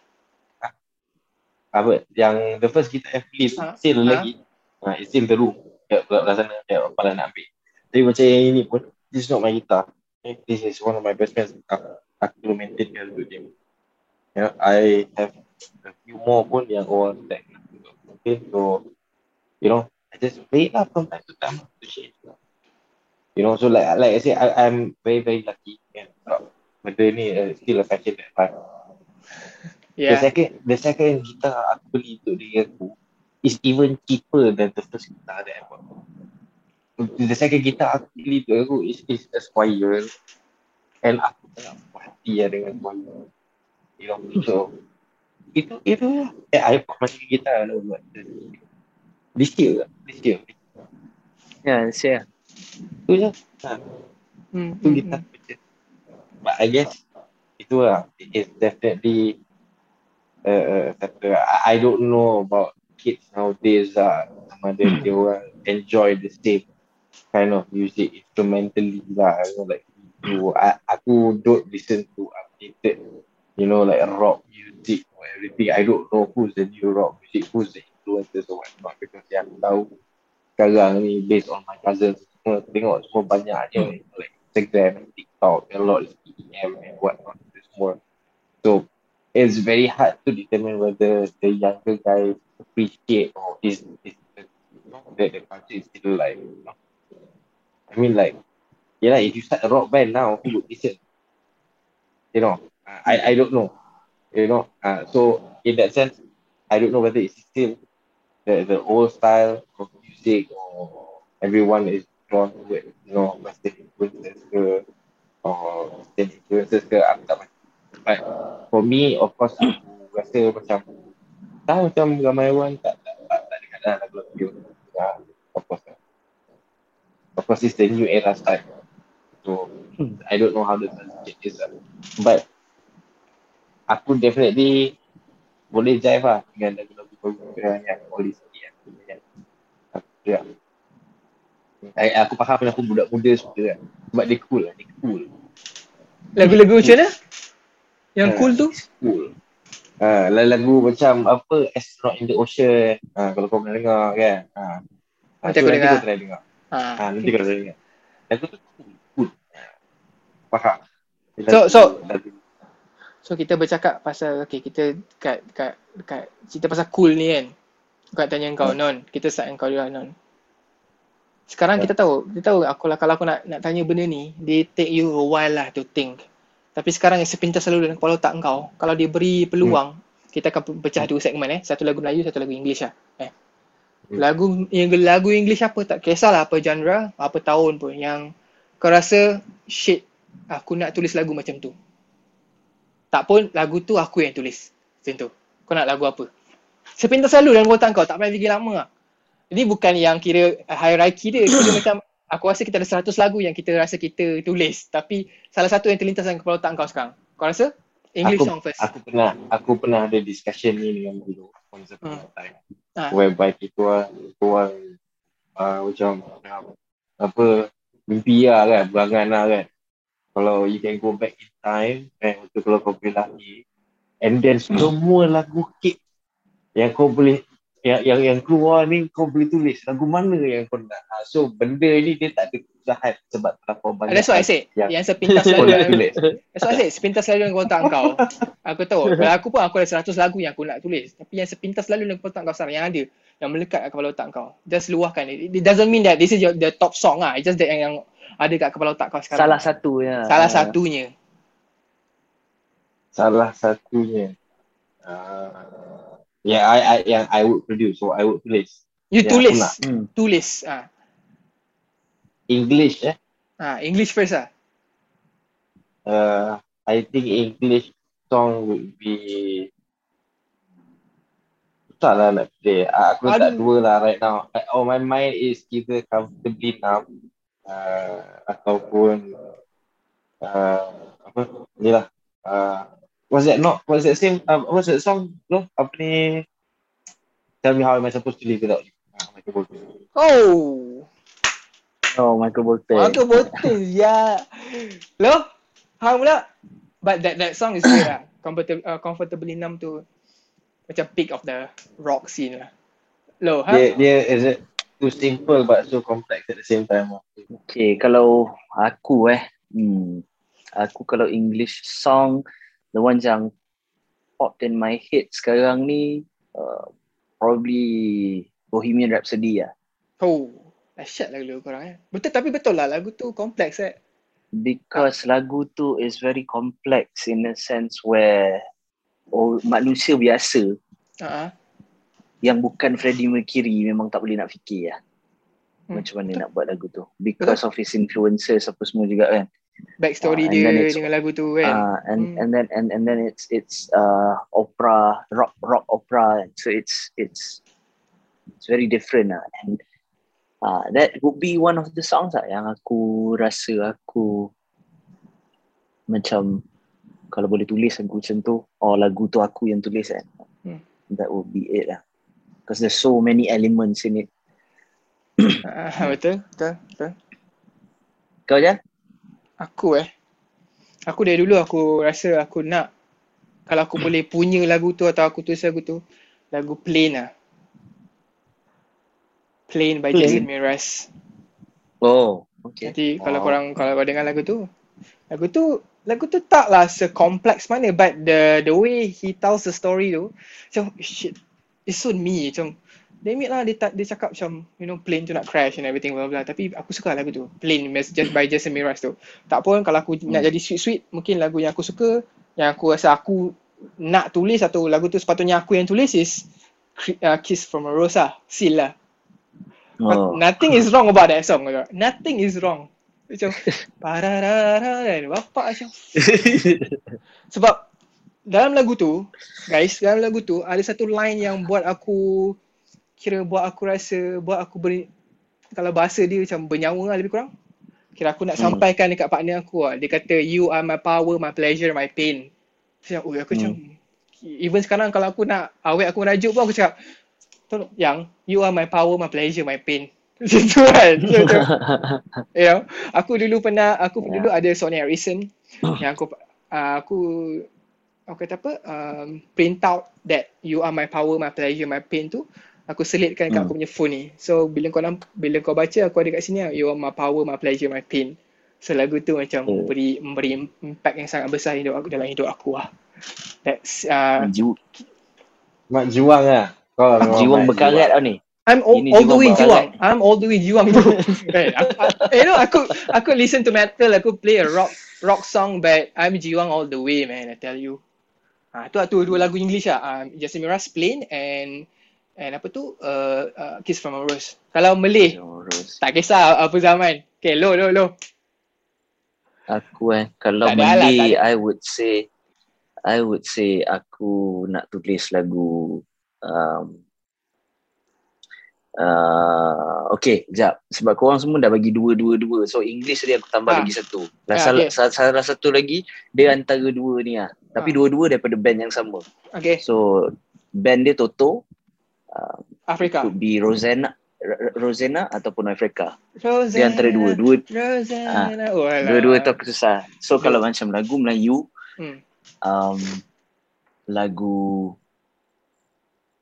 apa, yang the first guitar I play tu, Ah, still ah. lagi. Uh, it's in the room. Kat belah sana, kat kepala nak ambil. Tapi macam yang ini pun, this is not my guitar. This is one of my best friends. Aku, aku maintain dia untuk dia. You know, I have a few more pun yang orang tag. Okay, so, you know, I just play lah from time to time to change. You know, so like like I say, I, I'm very very lucky. Kan? Sebab benda ni uh, still a passion that I have. The Ya. second, the second guitar aku beli untuk diri aku is even cheaper than the first guitar that I bought. The second guitar aku beli untuk aku is, is a Squire and aku tak puas hati lah dengan Squire. You know, so itu itu lah. Eh, I bought macam gitar lah buat. This year, this year. Ya, saya. Tu je. Ha, Hmm. tu gitar. But I guess itu lah. It is definitely uh, uh, kata, I, I don't know about kids nowadays lah. Sama ada dia orang enjoy the same kind of music instrumentally lah. You know, like you, I, aku don't listen to updated, you know, like rock music or everything. I don't know who's the new rock music, who's the influencers or whatnot because yang tahu sekarang ni based on my cousins semua tengok semua banyak je like Instagram, TikTok, a lot is EDM and whatnot itu semua. So it's very hard to determine whether the younger guys appreciate or is is the, that the culture is still alive. You know? I mean like yeah, if you start a rock band now, who would listen? You know, I I don't know. You know, uh, so in that sense, I don't know whether it's still the the old style of music or everyone is drawn to it, you know, western influences ke or western influences ke aku tak pasti. But for me, of course, aku rasa macam tahu macam ramai orang tak tak tak, tak dekat lah lagu-lagu. Ya, of course. Lah. Of course, it's the new era style. So, I don't know how the transition is lah. But, aku definitely boleh jive lah dengan lagu-lagu baru yang all this yang Ya. I, aku faham kenapa budak muda suka kan. Sebab dia cool lah, dia cool. Lagu-lagu macam mana? Yang Ah, cool tu? Cool. Ha, lagu macam apa Astronaut in the Ocean. Ha, kalau kau pernah dengar kan. Ha. Nanti tu aku dengar. kau try dengar. Ha. Ha, nanti kau try dengar. Lagu tu cool. Ha. Faham. So- so- lagu, So kita bercakap pasal okay kita kat kat kat cerita pasal cool ni kan. Nak tanya kau Non, kita start dengan kau dulu lah Non. Sekarang kita tahu, kita tahu aku lah kalau aku nak nak tanya benda ni, dia take you a while lah to think. Tapi sekarang yang sepintas selalu dalam kepala otak kau, kalau dia beri peluang, kita akan pecah dua segmen eh. Satu lagu Melayu, satu lagu English lah. Eh. Hmm. Lagu yang lagu English apa tak kisahlah apa genre, apa tahun pun yang kau rasa shit aku nak tulis lagu macam tu. Tak pun lagu tu aku yang tulis. Macam tu. Kau nak lagu apa? Sepintas selalu dalam otak kau, tak payah fikir lama lah. Ini bukan yang kira hierarchy dia. Kira *coughs* macam aku rasa kita ada 100 lagu yang kita rasa kita tulis. Tapi salah satu yang terlintas dalam kepala otak kau sekarang. Kau rasa? English aku, song first. Aku pernah aku pernah ada discussion ni dengan dulu once upon a time. Ah. Whereby kita orang uh, macam uh, apa mimpi lah kan, berangan lah kan. Kalau you can go back in time, eh, untuk kalau kau boleh lahir, and then semua lagu hit yang kau boleh yang yang yang keluar ni kau boleh tulis lagu mana yang kau nak. Ah, So benda ni dia tak ada kesusahan sebab terlalu banyak. That's what I said. Yang Yang sepintas kau *laughs* dalam tulis. That's what I said. Sepintas selalu dalam kepala otak kau. Aku tahu. Kalau aku pun aku ada 100 lagu yang aku nak tulis. Tapi yang sepintas selalu dalam kepala otak kau sekarang yang ada. Yang melekat kat kepala otak kau. Just luahkan. It, it doesn't mean that this is your, the top song lah. It's just that yang, yang ada kat kepala otak kau sekarang. Salah satu ya. Salah satunya. Salah satunya. Uh, yeah, I, I yang I would produce, so I would tulis. You Ya, tulis. Hmm. Tulis. Ah. English eh. Ah, English first lah. Uh, I think English song would be tak lah nak play. Uh, aku Aduh. dua lah right now. Oh, my mind is either comfortably numb uh, ataupun uh, apa ni lah. Uh, what's that not? What's that same? Uh, what's that song? No, apa ni? Tell me how am I supposed to live without you? Uh, Michael Bolton. Oh. Oh, Michael Bolton. Michael Bolton. ya. Lo? Hang pula? But that that song is good lah. Comfortable, uh, comfortably numb tu macam peak of the rock scene lah. Lo, ha? Dia dia is it too simple but so complex at the same time. lah. Okay, kalau aku eh, hmm, aku kalau English song, the ones yang popped in my head sekarang ni, uh, probably Bohemian Rhapsody lah. Oh. Dahsyat lagu korang eh. Betul tapi betul lah lagu tu kompleks eh. Because lagu tu is very complex in a sense where oh, manusia biasa Ha. yang bukan Freddie Mercury memang tak boleh nak fikir lah. Hmm, Macam mana nak buat lagu tu. Because of his influences apa semua juga kan. Backstory and dia dengan lagu tu kan. Uh, and Hmm. and then and and then it's it's uh opera rock rock opera so it's it's it's very different lah and uh, that would be one of the songs lah yang aku rasa aku macam kalau boleh tulis lagu macam tu or lagu tu aku yang tulis kan Hmm. that would be it lah because there's so many elements in it *coughs* Ah, betul, betul, betul. kau je Aku eh. Aku dari dulu aku rasa aku nak kalau aku boleh punya lagu tu atau aku tulis lagu tu, lagu Plain lah. Plain by Plain? Jason Mraz. oh okay Nanti kalau Wow. korang kalau kau dengar lagu tu, lagu tu lagu tu taklah sekompleks mana but the the way he tells the story tu macam shit it's so me macam damn it lah dia, tak, dia cakap macam you know plane tu nak crash and everything blah blah tapi aku suka lagu tu. Plane mas- just by Jason Mraz tu. Tak pun kalau aku nak jadi sweet sweet mungkin lagu yang aku suka yang aku rasa aku nak tulis atau lagu tu sepatutnya aku yang tulis is uh, Kiss from a Rose lah. Seal lah. Oh. Nothing is wrong about that song. Nothing is wrong. Macam pararara dan bapak macam. *laughs* Sebab dalam lagu tu guys dalam lagu tu ada satu line yang buat aku kira buat aku rasa buat aku beri kalau bahasa dia macam bernyawa lah lebih kurang kira aku nak Hmm. sampaikan dekat partner aku lah. dia kata you are my power my pleasure my pain macam oh aku macam even sekarang kalau aku nak awet aku merajuk pun aku cakap tolong yang you are my power my pleasure my pain *laughs* macam tu kan so, macam, *laughs* you know, aku dulu pernah aku Ya. dulu ada Sony Ericsson *coughs* yang aku uh, aku aku kata apa um, print out that you are my power my pleasure my pain tu aku selitkan kat Hmm. aku punya phone ni so bila kau namp- bila kau baca aku ada kat sini lah, you are my power my pleasure my pain so lagu tu macam Oh. memberi memberi impact yang sangat besar hidup aku dalam hidup aku lah That's uh, Ju, Mak juang lah. Kau memang jiwang mak berkarat tau ni. I'm all, Ini all the way. Jiwang. I'm all the way Jiwang bro. *laughs* eh, aku, aku, you know, aku aku listen to metal, aku play a rock rock song, but I'm Jiwang all the way, man. I tell you. Ah, tu tu dua lagu English ah. Um, Justin Miras Plain and and apa tu? Uh, uh, Kiss from a Rose. Kalau Malay, Terus. tak kisah apa zaman. Okay, lo lo lo. Aku eh kalau Tak ada lah, Malay tak. I would say I would say aku nak tulis lagu um, uh, okay jap sebab korang semua dah bagi dua dua dua so English tadi aku tambah Ah. lagi satu salah, okay. salah, salah satu lagi dia antara dua ni lah tapi Ah. dua-dua daripada band yang sama Okay, so band dia Toto uh, Afrika. could be Rosanna R- Rosanna ataupun Africa Rosanna. dia antara dua dua Rosanna. Oh, alah. dua-dua tu aku susah so kalau macam lagu Melayu Hmm. um, lagu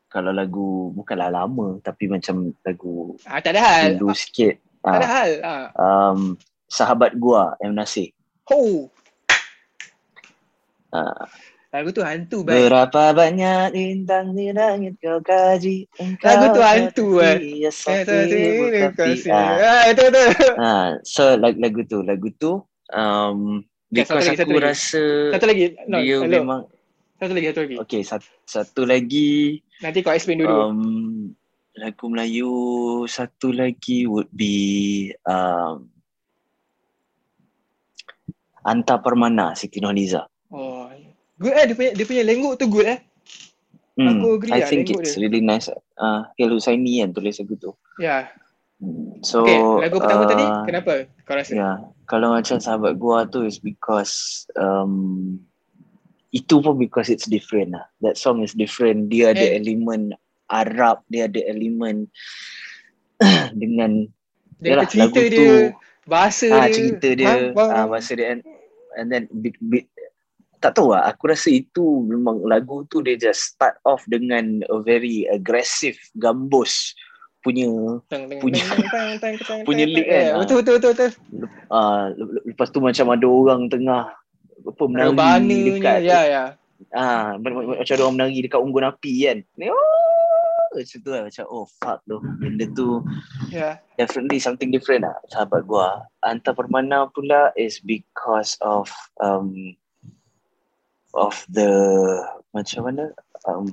kalau lagu bukanlah lama tapi macam lagu Ah, tak ada hal. dulu sikit Tak ada uh, hal. Ah. um, sahabat gua M Nasir Oh, uh, lagu tu hantu baik. berapa banyak bintang di langit kau kaji engkau Lagu tu hantu, ya Eh. Ah, Ah, itu tu. ah, so lagu, lagu tu lagu tu um, Okay, satu because lagi, satu aku lagi. rasa Satu lagi. No, dia hello. memang Satu lagi, satu lagi. okay satu, satu lagi Nanti kau explain dulu. Um, lagu Melayu satu lagi would be um, Anta Permana Siti Nurhaliza. oh. Good eh dia punya dia punya lengguk tu good eh. Aku agree I lah, think it's dia. really nice. Uh, Hil Husaini kan tulis lagu tu. Ya. Hmm. So, Okay, lagu pertama uh, tadi kenapa kau rasa? Ya, kalau macam sahabat gua tu is because um, itu pun because it's different lah. That song is different. Dia ada Eh. elemen Arab, dia ada elemen *coughs* dengan Dia yalah, cerita lagu dia, bahasa ah dia. cerita dia Ha? Ah bahasa dia and, and then bit, bit, tak tahu lah aku rasa itu memang lagu tu dia just start off dengan a very aggressive gambus punya Teng, teng, punya- teng, teng, teng, teng, punya lick kan. Betul betul betul betul. ah le- lepas tu macam ada orang tengah apa menari dekat ya ya. ah ma- ma- macam ada orang menari dekat unggun api kan oh macam tu lah macam oh fuck tu benda tu Ya. definitely something different lah sahabat gua Anta Permana pula is because of um of the macam mana um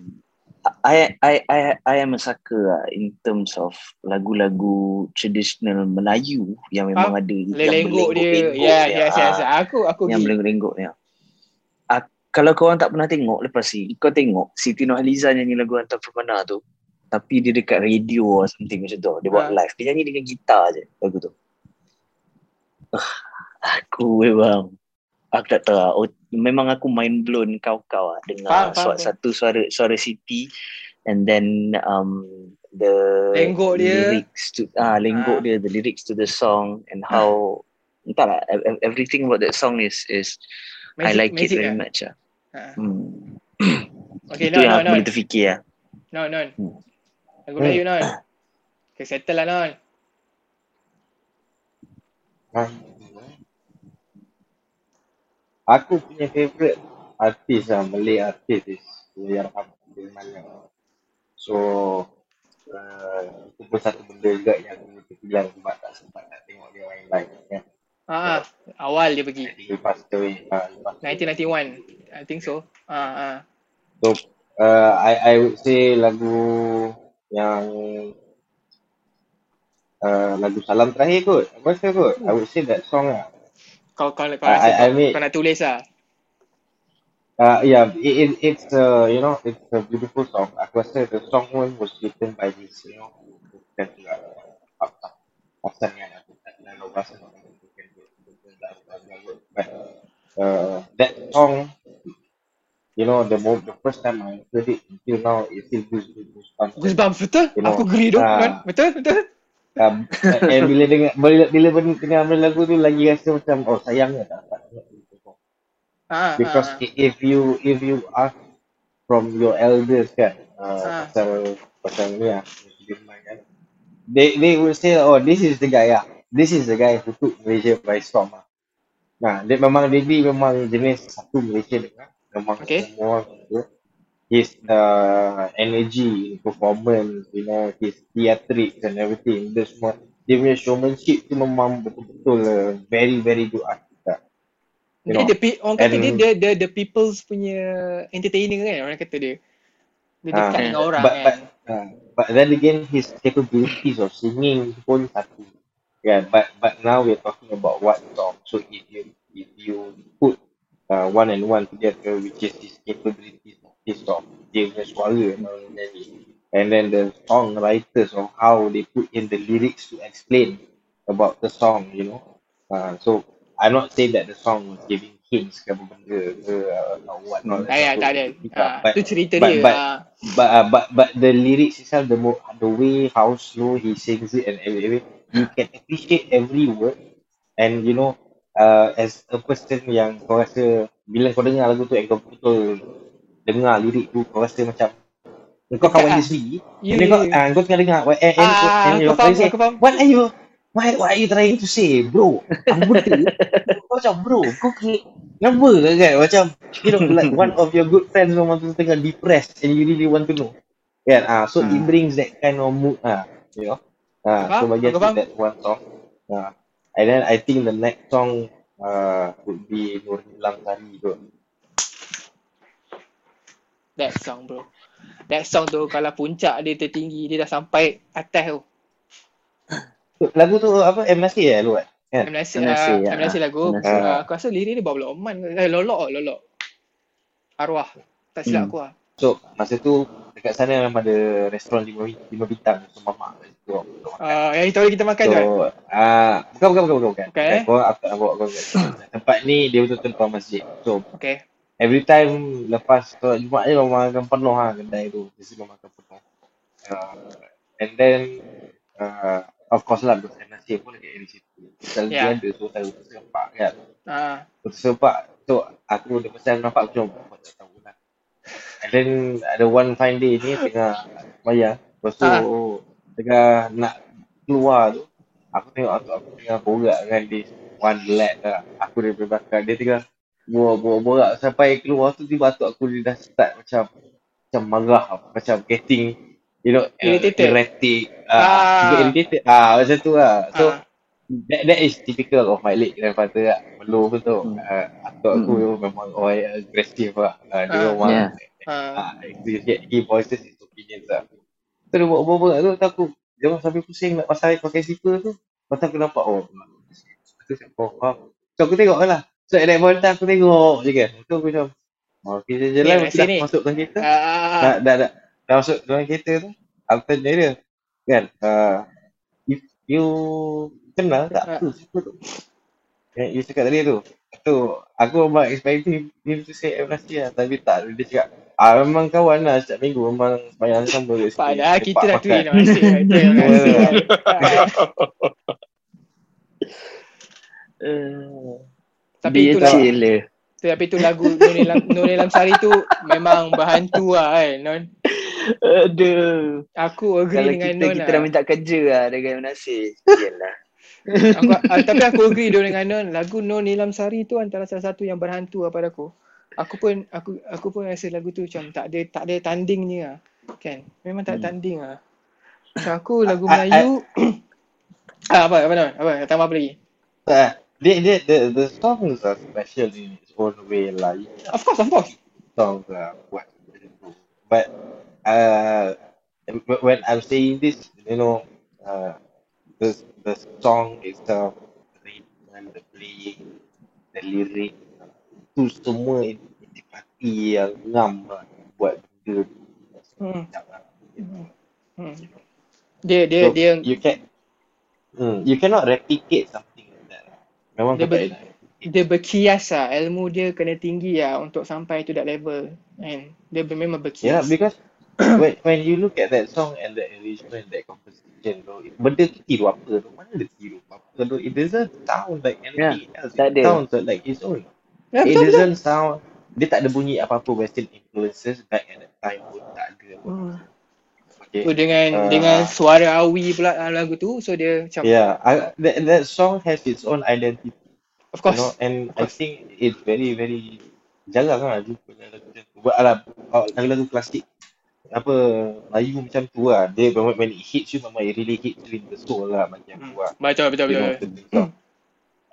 I I I I am a sucker lah in terms of lagu-lagu traditional Melayu yang memang ada yang Lengguk dia. Ya, dia. yes, yes. Ah, Aku aku yang agree. berlengguk-lengguk ni. Ah, kalau korang tak pernah tengok lepas ni, kau tengok Siti Nurhaliza nyanyi lagu Hantar Permana tu. Tapi dia dekat radio or something macam tu. Dia buat Ah. live. Dia nyanyi dengan gitar je lagu tu. Ah, aku memang aku tak tahu lah. Oh, memang aku mind blown kau-kau lah dengar Faham, faham, suara, faham. satu suara suara Siti and then um the Lengguk dia. lyrics to ah lengguk Ah. dia the lyrics to the song and how entahlah ev- ev- everything about that song is is I like it very lah. much lah. Ha. Hmm. *coughs* Okay, Itu non, yang non, aku non. boleh terfikir lah. Non, non. Hmm. Lagu Melayu, non. Okay, settle lah, non. Ah. Aku punya favourite artis lah, Malay artis is yang Abdul. So, uh, itu pun satu benda juga yang aku terbilang sebab tak sempat nak tengok dia main live kan. Ha, awal dia pergi. Passed away. Uh, lepas tu. 1991. I think so. Ha, ha. So, uh, I I would say lagu yang uh, lagu Salam Terakhir kot. Apa rasa kot? I would say that song lah. Kau kau kau I- rasa I- I kau, mean- kau nak tulis lah. Uh, yeah, it, it, it's uh, you know, it's a beautiful song. Aku rasa the song pun was written by this, you know, bukan juga apa pasal yang aku tak tahu bahasa bukan but uh, that song, you know, the mo- the first time I heard it until now, it still gives me goosebumps. Goosebumps betul? You know, Aku agree tu, ah. non. Betul, betul. Um, *laughs* and bila dengar bila bila dengar lagu tu lagi rasa macam oh sayangnya tak dapat. Ha, because i- if you if you ask from your elders kan uh, Ah. pasal pasal ni lah kan they they will say oh this is the guy ah this is the guy who took Malaysia by storm ah nah dia memang Debbie memang jenis satu Malaysia dengar among Okay. semua his uh, energy, performance, you know, his theatrics and everything, dia semua, dia punya showmanship tu memang betul-betul uh, very very good artist lah. You Dia know, the orang kata and- dia the, the the people's punya entertainer kan orang kata dia. Dia Ah, dekat dengan orang but, kan. but, uh, but then again, his capabilities of singing pun satu. Yeah, but but now we're talking about what song. So if you if you put uh, one and one together, which is his capabilities of his song, dia punya suara memang nyanyi. And then the songwriters of how they put in the lyrics to explain about the song, you know. Uh, so I'm not saying that the song was giving hints ke apa benda ke uh, what not. Ah, ya, tak ada. Ah, But, tu cerita but, dia. but, ah. but uh, but but the lyrics itself, the the way how slow he sings it and everything, you can appreciate every word. And you know, uh, as a person yang kau rasa bila kau dengar lagu tu, and kau betul dengar lirik tu, kau rasa macam kau kawan dia sendiri. Ya, and then ya, kau, ya. ah, kau tengah dengar, and, and, Ah, and faham, say, what are you, what, what are you trying to say, bro? Buta. *laughs* kau macam, bro, kau kenapa kan? Macam, you know, like one of your good friends memang tengah depressed and you really want to know. Kan? Ah, so it Hmm. brings that kind of mood, ah, you know. Ah, so Faham? bagi Aku that one song. Ah, and then I think the next song uh, would be Nur Hilang Sari tu. That song bro. That song tu kalau puncak dia tertinggi dia dah sampai atas tu. Lagu tu apa? M Nasir eh lu kan? Kan? M Nasir, M. Nasir, uh, ya. M Nasir lagu. M. Nasir. Uh, aku rasa lirik dia bawa Oman. Eh, lolok lolok. Arwah. Tak silap Hmm. aku lah. So masa tu dekat sana memang ada restoran lima, lima bintang so mama kat situ. untuk makan. Uh, yang itu hari kita makan So tu kan? ah bukan bukan bukan bukan. bukan. Kau aku bawa kau kat tempat ni dia betul-betul depan masjid. So Okay. Every time lepas solat Jumaat je memang akan penuh lah kedai tu. Mesti memang akan penuh. Uh, and then uh, of course lah Dr. Nasir pun ada di situ. Selalu Yeah. dia ada so selalu tersempak kan. Ah, Tersempak. So aku dah pasal nampak aku cuma "Oh, tak tahu lah. And then ada one fine day ni tengah bayar. Lepas tu Ah. tengah nak keluar tu. Aku tengok aku, aku tengah borak dengan dia. One lad lah. Aku dari belakang. Dia tengah borak-borak sampai keluar tu tiba tu aku dia dah start macam macam marah macam getting you know uh, Irritated. erratic Ah. ah uh, irritated ah macam tu lah so Ah. that, that is typical of my late grandfather lah belum betul Hmm. uh, atuk aku memang orang yang agresif lah uh, dia Ah. memang Yeah. ah ah. he, he voices his opinions lah tu dia buat borak tu tu aku dia orang sampai pusing nak pasal pakai slipper tu lepas tu aku nampak oh tu saya oh, ah. so aku tengok lah so at that point aku tengok je kan tu aku macam oh, okay je Ni, aku Messi dah ni. masuk dalam kereta. Ah. dah, dah, dah, dah masuk dalam kereta tu aku tanya dia. Kan? Uh, if you kenal tak? Ah. tu siapa tu. Yang you cakap tadi tu. Tu aku memang expecting him to say. Nasir lah. Tapi tak dia cakap ah memang kawan lah setiap minggu. Memang sembahyang sama kat situ Padahal kita dah tweet makan. nama *laughs* *laughs* Tapi dia itulah. chill dia. Tapi tu lagu Nur Nilam, *laughs* Nur Nilam Sari tu memang berhantu lah kan Non. Aduh. Aku agree Kalau dengan kita, Non kita lah. dah minta kerja lah dengan Nasir. Yelah. aku, ah, tapi aku agree dulu dengan Non. Lagu Nur Nilam Sari tu antara salah satu yang berhantu lah pada aku. Aku pun aku aku pun rasa lagu tu macam tak ada tak ada tandingnya lah. Kan? Memang tak Hmm. tanding lah. Macam aku lagu Ah, ah, Melayu *coughs* ah, apa apa Non? Apa? Tambah apa lagi? Ah, dia dia the, the songs are special in its own way lah Of course, of course. songs are macam but uh, when I'm saying this you know uh, the the song itself the rhythm the playing the lyric tu semua intisipasi yang ngam buat benda. Hmm. Sedap. Hmm. Dia dia So, dia you can hmm, you cannot replicate something like. Memang Dia ber- dia berkias lah. Ilmu dia kena tinggi lah untuk sampai to that level. Kan? Dia ber- memang Yeah, berkias. because *coughs* when when you look at that song and the arrangement, that composition, bro, benda tu tiru apa tu? Mana ada tiru apa tu? It doesn't sound like anything else. tak It ada. sounds like its own. Ya, It betul, betul. doesn't sound. Dia tak ada bunyi apa-apa Western influences back at that time pun tak ada. Hmm. Okay. So dengan Ah. dengan suara awi pula dalam lagu tu so dia macam Yeah, I, that that song has its own identity, of you course know, and of I course. think it's very very jarang lah jumpa lagu macam tu. Buat alam lagu-lagu klasik apa Melayu macam tu lah. Dia when, when it hits you memang it really hits you in the soul lah macam tu lah. Betul betul You know, betul. certain song.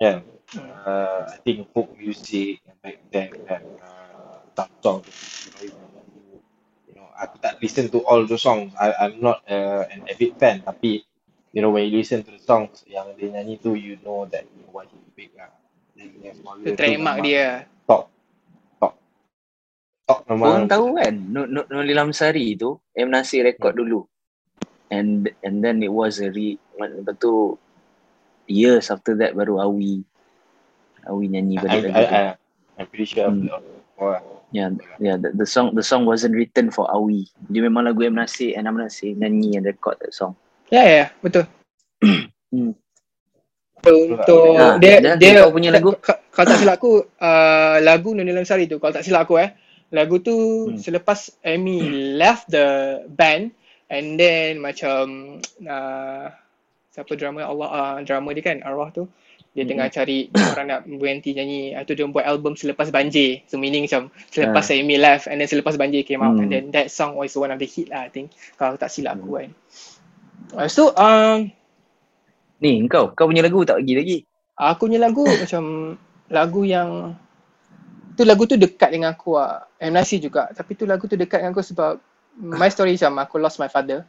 Yeah. Uh, I think folk music back then dan uh, you you know, aku tak listen to all the songs. I, I'm not uh, an avid fan tapi you know when you listen to the songs yang dia nyanyi tu you know that you know, what he big lah. Itu tu trademark dia. Top. Top. Top memang. Korang tahu kan Nurul Lamsari tu M Nasir rekod dulu and and then it was a re lepas tu years after that baru Awi Awi nyanyi I, balik I, lagu tu I, I'm pretty sure Hmm. Oh, yeah yeah the, the song the song wasn't written for Awi dia memang lagu M Nasir and M Nasir nyanyi and record that song Ya ya betul. *clears throat* Hmm. Untuk Ah, dia dan dia kau punya lagu? ka- Kalau tak silap aku uh, lagu Noni Lamsari tu kalau tak silap aku eh lagu tu Hmm. selepas Amy left the band and then macam uh, siapa drama Allah uh, drama dia kan arwah tu dia Hmm. tengah cari orang nak berhenti nyanyi Lepas tu dia buat album selepas banjir so meaning macam selepas Ah. Amy left and then selepas banjir came out Hmm. and then that song was one of the hit lah I think kalau tak silap aku kan Lepas tu um, ni kau kau punya lagu tak bagi lagi Aku punya lagu *coughs* macam lagu yang tu lagu tu dekat dengan aku lah. M. Nasir juga. Tapi tu lagu tu dekat dengan aku sebab my story macam aku lost my father.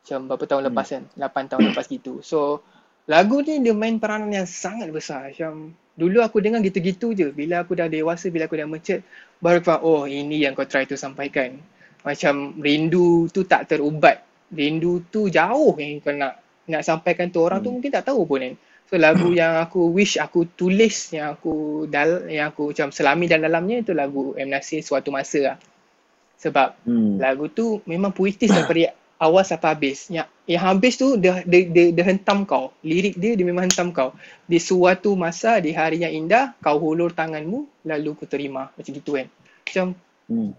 Macam berapa tahun Hmm. lepas kan. 8 tahun lepas gitu. So lagu ni dia main peranan yang sangat besar. Macam dulu aku dengar gitu-gitu je. Bila aku dah dewasa, bila aku dah mature, baru aku faham, oh ini yang kau try to sampaikan. Macam rindu tu tak terubat. Rindu tu jauh yang kau nak nak sampaikan tu orang tu Hmm. mungkin tak tahu pun kan. So lagu *coughs* yang aku wish aku tulis yang aku dal yang aku macam selami dalam dalamnya itu lagu M Nasir suatu masa lah. Sebab hmm. lagu tu memang puitis daripada *coughs* awal sampai habis. Yang yang habis tu dia dia, dia, dia hentam kau. Lirik dia dia memang hentam kau. Di suatu masa di hari yang indah kau hulur tanganmu lalu ku terima. Macam gitu kan. Macam hmm.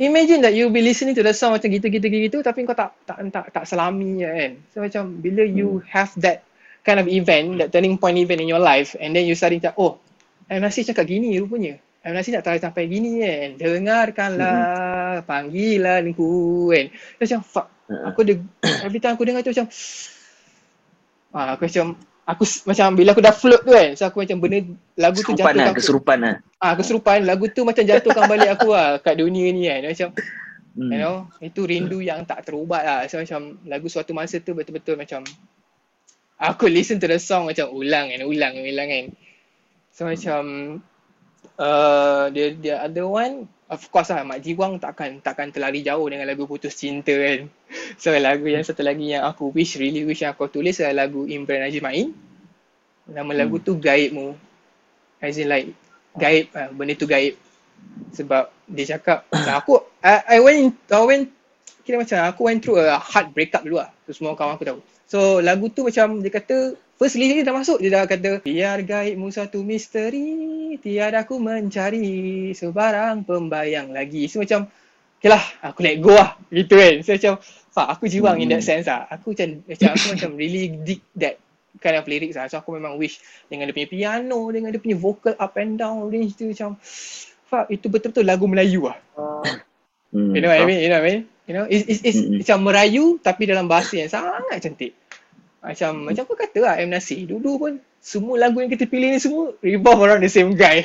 Imagine that you be listening to the song macam gitu-gitu gitu tapi kau tak tak tak tak selami je kan. So macam bila you have that kind of event, that turning point event in your life and then you starting to oh, M. Nasir cakap gini rupanya. M. Nasir nak tarik sampai gini kan. Dengarkanlah panggilanku kan. So, macam fuck. Aku de- every time aku dengar tu macam *sniffs* ah, aku macam aku macam bila aku dah float tu kan. So aku macam benda lagu tu kesurupan lah jatuhkan aku- kesurupan lah Ah, keserupan lagu tu macam jatuhkan balik aku lah kat dunia ni kan. Macam hmm. you know, itu rindu yang tak terubat lah. So macam lagu suatu masa tu betul-betul macam aku listen to the song macam ulang kan, ulang ulang kan. So macam uh, dia dia other one of course lah Mak Jiwang takkan takkan terlari jauh dengan lagu putus cinta kan. *laughs* So lagu yang satu lagi yang aku wish really wish yang aku tulis adalah lagu Imran Najib Main. Nama lagu tu Gaibmu. As in like gaib uh, benda tu gaib. Sebab dia cakap *coughs* aku I, I went I went kira macam aku went through a hard breakup dulu lah. Tu semua kawan aku tahu. So lagu tu macam dia kata first lirik dia dah masuk dia dah kata biar gaibmu satu misteri tiada aku mencari sebarang pembayang lagi. So macam okay lah aku let go lah gitu kan. So macam fuck aku jiwang in that sense lah. Aku macam macam aku macam really dig that kind of lyrics lah. So aku memang wish dengan dia punya piano, dengan dia punya vocal up and down range tu macam fuck itu betul-betul lagu Melayu lah. Hmm. You know what I mean? You know what I mean? You know, it's, it's, it's Mm-mm. macam Merayu tapi dalam bahasa yang sangat cantik. Macam macam aku kata lah M. Nasir. Dulu pun semua lagu yang kita pilih ni semua revolve around the same guy.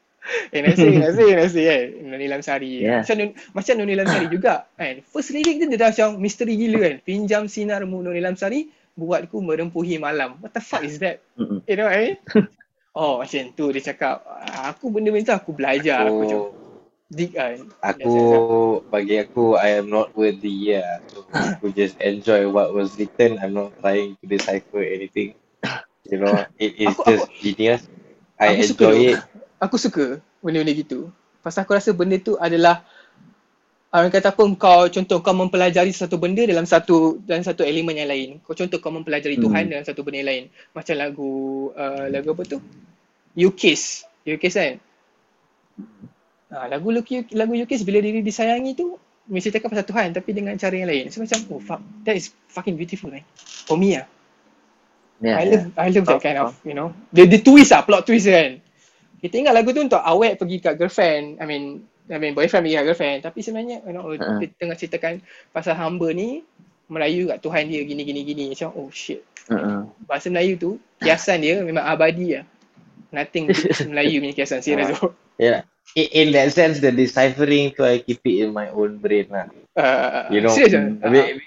*laughs* M. *laughs* Nasir. Nasir. Nasir kan. Noni Lamsari. Yeah. Macam, macam Noni Lamsari juga kan. First lirik dia, dia dah macam misteri gila kan. Pinjam sinarmu Noni Lamsari buatku merempuhi malam. What the fuck is that? You know what I mean? *laughs* Oh macam tu dia cakap. Aku benda-benda tu aku belajar. Aku macam dig kan. aku bagi aku I am not worthy yeah. So aku just enjoy what was written. I'm not trying to decipher anything. You know, it is Aku- just genius. I Aku suka enjoy tu. it. Aku suka benda-benda gitu. Pasal aku rasa benda tu adalah orang kata apa kau contoh kau mempelajari satu benda dalam satu dalam satu elemen yang lain. Kau contoh kau mempelajari Hmm. Tuhan dalam satu benda yang lain. Macam lagu uh, lagu apa tu? You Kiss. You Kiss kan? Ha, lagu lagu Kiss bila diri disayangi tu mesti cakap pasal Tuhan tapi dengan cara yang lain. So macam oh fuck that is fucking beautiful man. For me ah. Yeah, I yeah. love I love that kind of you know the the twist ah plot twist kan. kita ingat lagu tu untuk awet pergi kat girlfriend. I mean, I mean boyfriend pergi kat girlfriend. Tapi sebenarnya, you know, Ha. dia tengah ceritakan pasal hamba ni Melayu kat Tuhan dia gini gini gini. Macam oh shit. Uh-uh. Bahasa Melayu tu kiasan dia memang abadi lah. Nothing *laughs* Melayu punya kiasan serius tu. Yeah. In, in that sense, the deciphering tu I keep it in my own brain lah. Uh, You know, ah? I, mean,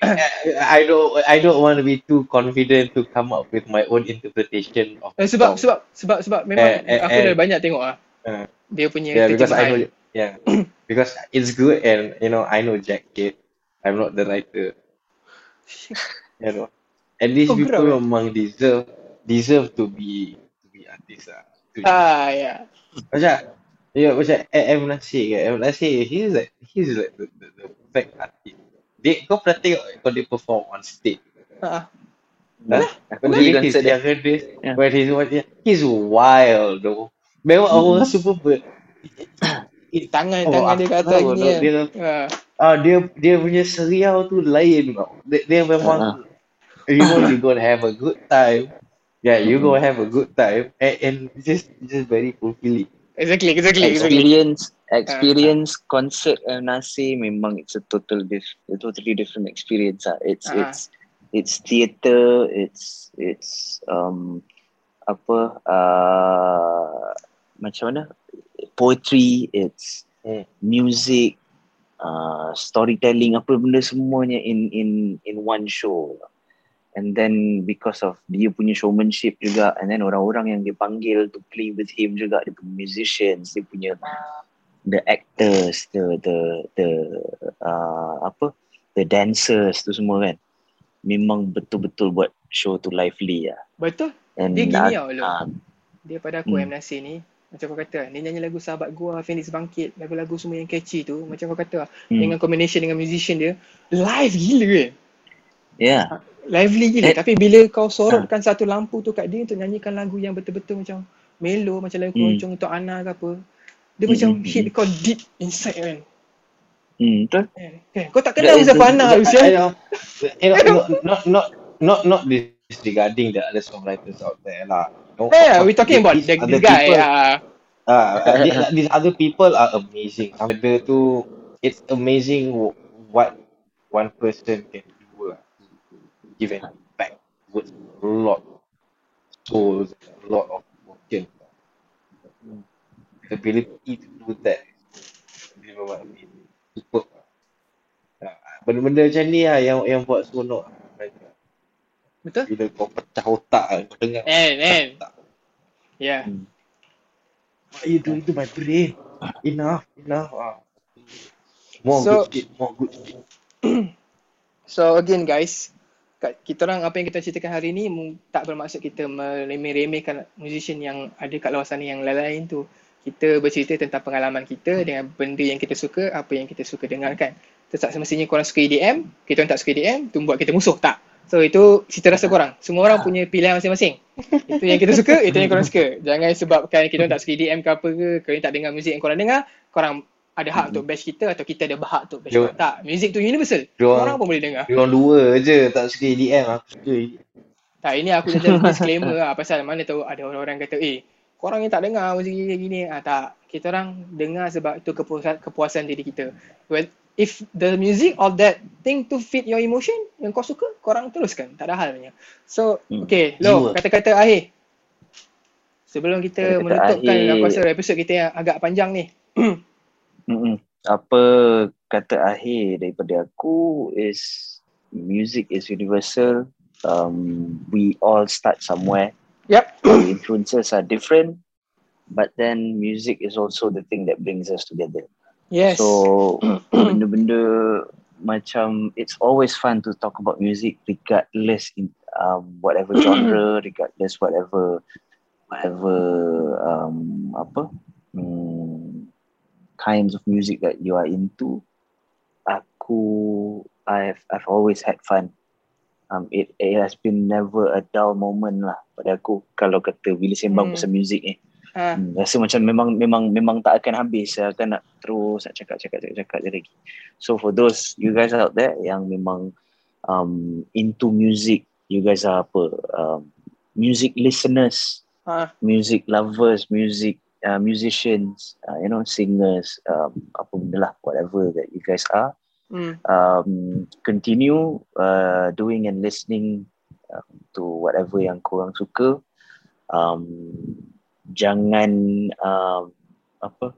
I don't I don't want to be too confident to come up with my own interpretation of Eh, sebab song. sebab sebab sebab memang Eh, eh, aku eh. dah banyak tengok ah. Uh, Dia punya yeah because I know yeah *clears throat* because it's good and you know I know Jack Kid. I'm not the writer. You know, and these Oh, people eh? memang deserve deserve to be to be artists lah. To- Ah ya. Macam Ya macam M Nasir kan M Nasir He's like He's like the, the, the perfect artist Dia kau pernah tengok Kau dia perform on stage Ah. Dah. Aku Kau pergi lihat his konsert dia. dia Ya. When he's watching He's wild though Memang Hmm. orang super ber *coughs* Tangan Oh, tangan dia aku kat atas gini kan. dia- Ah. ah dia dia punya seriau tu lain tau Dia, dia memang Ah. You know you gonna have a good time Yeah you Hmm. gonna have a good time And, and just just very fulfilling Exactly, exactly, exactly. experience experience concert El Nasir memang it's a total diff, a totally different experience ah. It's Ah. it's it's theatre, it's it's um apa uh, macam mana poetry, it's Hmm. music, uh, storytelling apa benda semuanya in in in one show. And then because of dia punya showmanship juga and then orang-orang yang dia panggil to play with him juga dia punya musicians, dia punya the actors, the the the uh, apa the dancers tu semua kan. Memang betul-betul buat show tu lively lah. Betul. And Dia gini tau, Lo. ah, Dia pada aku Hmm. M Nasir ni macam kau kata dia nyanyi lagu Sahabat Gua, Phoenix Bangkit, lagu-lagu semua yang catchy tu macam kau kata hmm, dengan combination dengan musician dia live gila kan. Yeah. Lively gila Eh. tapi bila kau sorotkan satu lampu tu kat dia untuk nyanyikan lagu yang betul-betul macam melo macam lagu Hmm. keroncong untuk Ana ke apa. Dia Hmm, macam hmm, hit kau deep inside kan. Hmm, betul. Kan? Kan? Kau tak kenal That is siapa the- Ana I, Usia. I know, you know, not not not not disregarding the other songwriters out there lah. No, Yeah, we talking about the, other this guy. people, ah. ah, these, these other people are amazing. Ada tu, it's amazing wh- what one person can Give an impact with a lot of souls, a lot of emotion. The ability to do that. Superb. Ah, Benda-benda macam ni lah yang yang buat seronok. Betul? Bila kau pecah otak kau dengar. And and yeah. What you doing to my brain? Enough, enough. Ah. More So- good shit, more good shit. *clears throat* So again guys, kita orang apa yang kita ceritakan hari ni tak bermaksud kita meremeh-remehkan musician yang ada kat luar sana yang lain-lain tu. Kita bercerita tentang pengalaman kita dengan benda yang kita suka, apa yang kita suka dengarkan. Itu tak semestinya korang suka EDM, kita orang tak suka EDM, tu buat kita musuh. Tak. So itu cerita rasa korang. Semua orang punya pilihan masing-masing. Itu yang kita suka, itu yang korang suka. Jangan sebabkan kita orang tak suka EDM ke apa ke, korang tak dengar muzik yang korang dengar, korang ada hak untuk bash kita atau kita ada hak untuk bash Yo. korang. Tak, muzik tu universal. Diorang- orang pun boleh dengar. Orang dua je tak suka EDM. Aku suka EDM. Tak, ini aku jadi disclaimer lah pasal mana tahu ada orang-orang kata, eh, korang yang tak dengar muzik gini gini. Ah tak, kita orang dengar sebab itu kepuasan kepuasan diri kita. Well, if the music or that thing to fit your emotion yang kau suka, korang teruskan. Tak ada halnya. So, Hmm. okay, lo kata-kata akhir. Sebelum kita Kata-kata menutupkan akhir. aku rasa episod kita yang agak panjang ni. *clears throat* Mm-mm. Apa kata akhir daripada aku is music is universal. Um, we all start somewhere. Yep. Our influences are different, but then music is also the thing that brings us together. Yes. So *clears throat* benda-benda macam it's always fun to talk about music regardless in um, whatever *clears throat* genre, regardless whatever whatever um, apa hmm, kinds of music that you are into. Aku I've I've always had fun. Um, it, it has been never a dull moment lah pada aku kalau kata bila sembang Hmm. pasal music ni. Ah, Hmm, rasa macam memang memang memang tak akan habis saya akan nak terus nak cakap cakap cakap cakap je lagi. So for those you guys out there yang memang um, into music, you guys are apa um, music listeners, ah, music lovers, music uh, musicians, uh, you know, singers, um, apa benda lah, whatever that you guys are, Hmm. um, continue uh, doing and listening um, to whatever yang korang suka. Um, jangan um, apa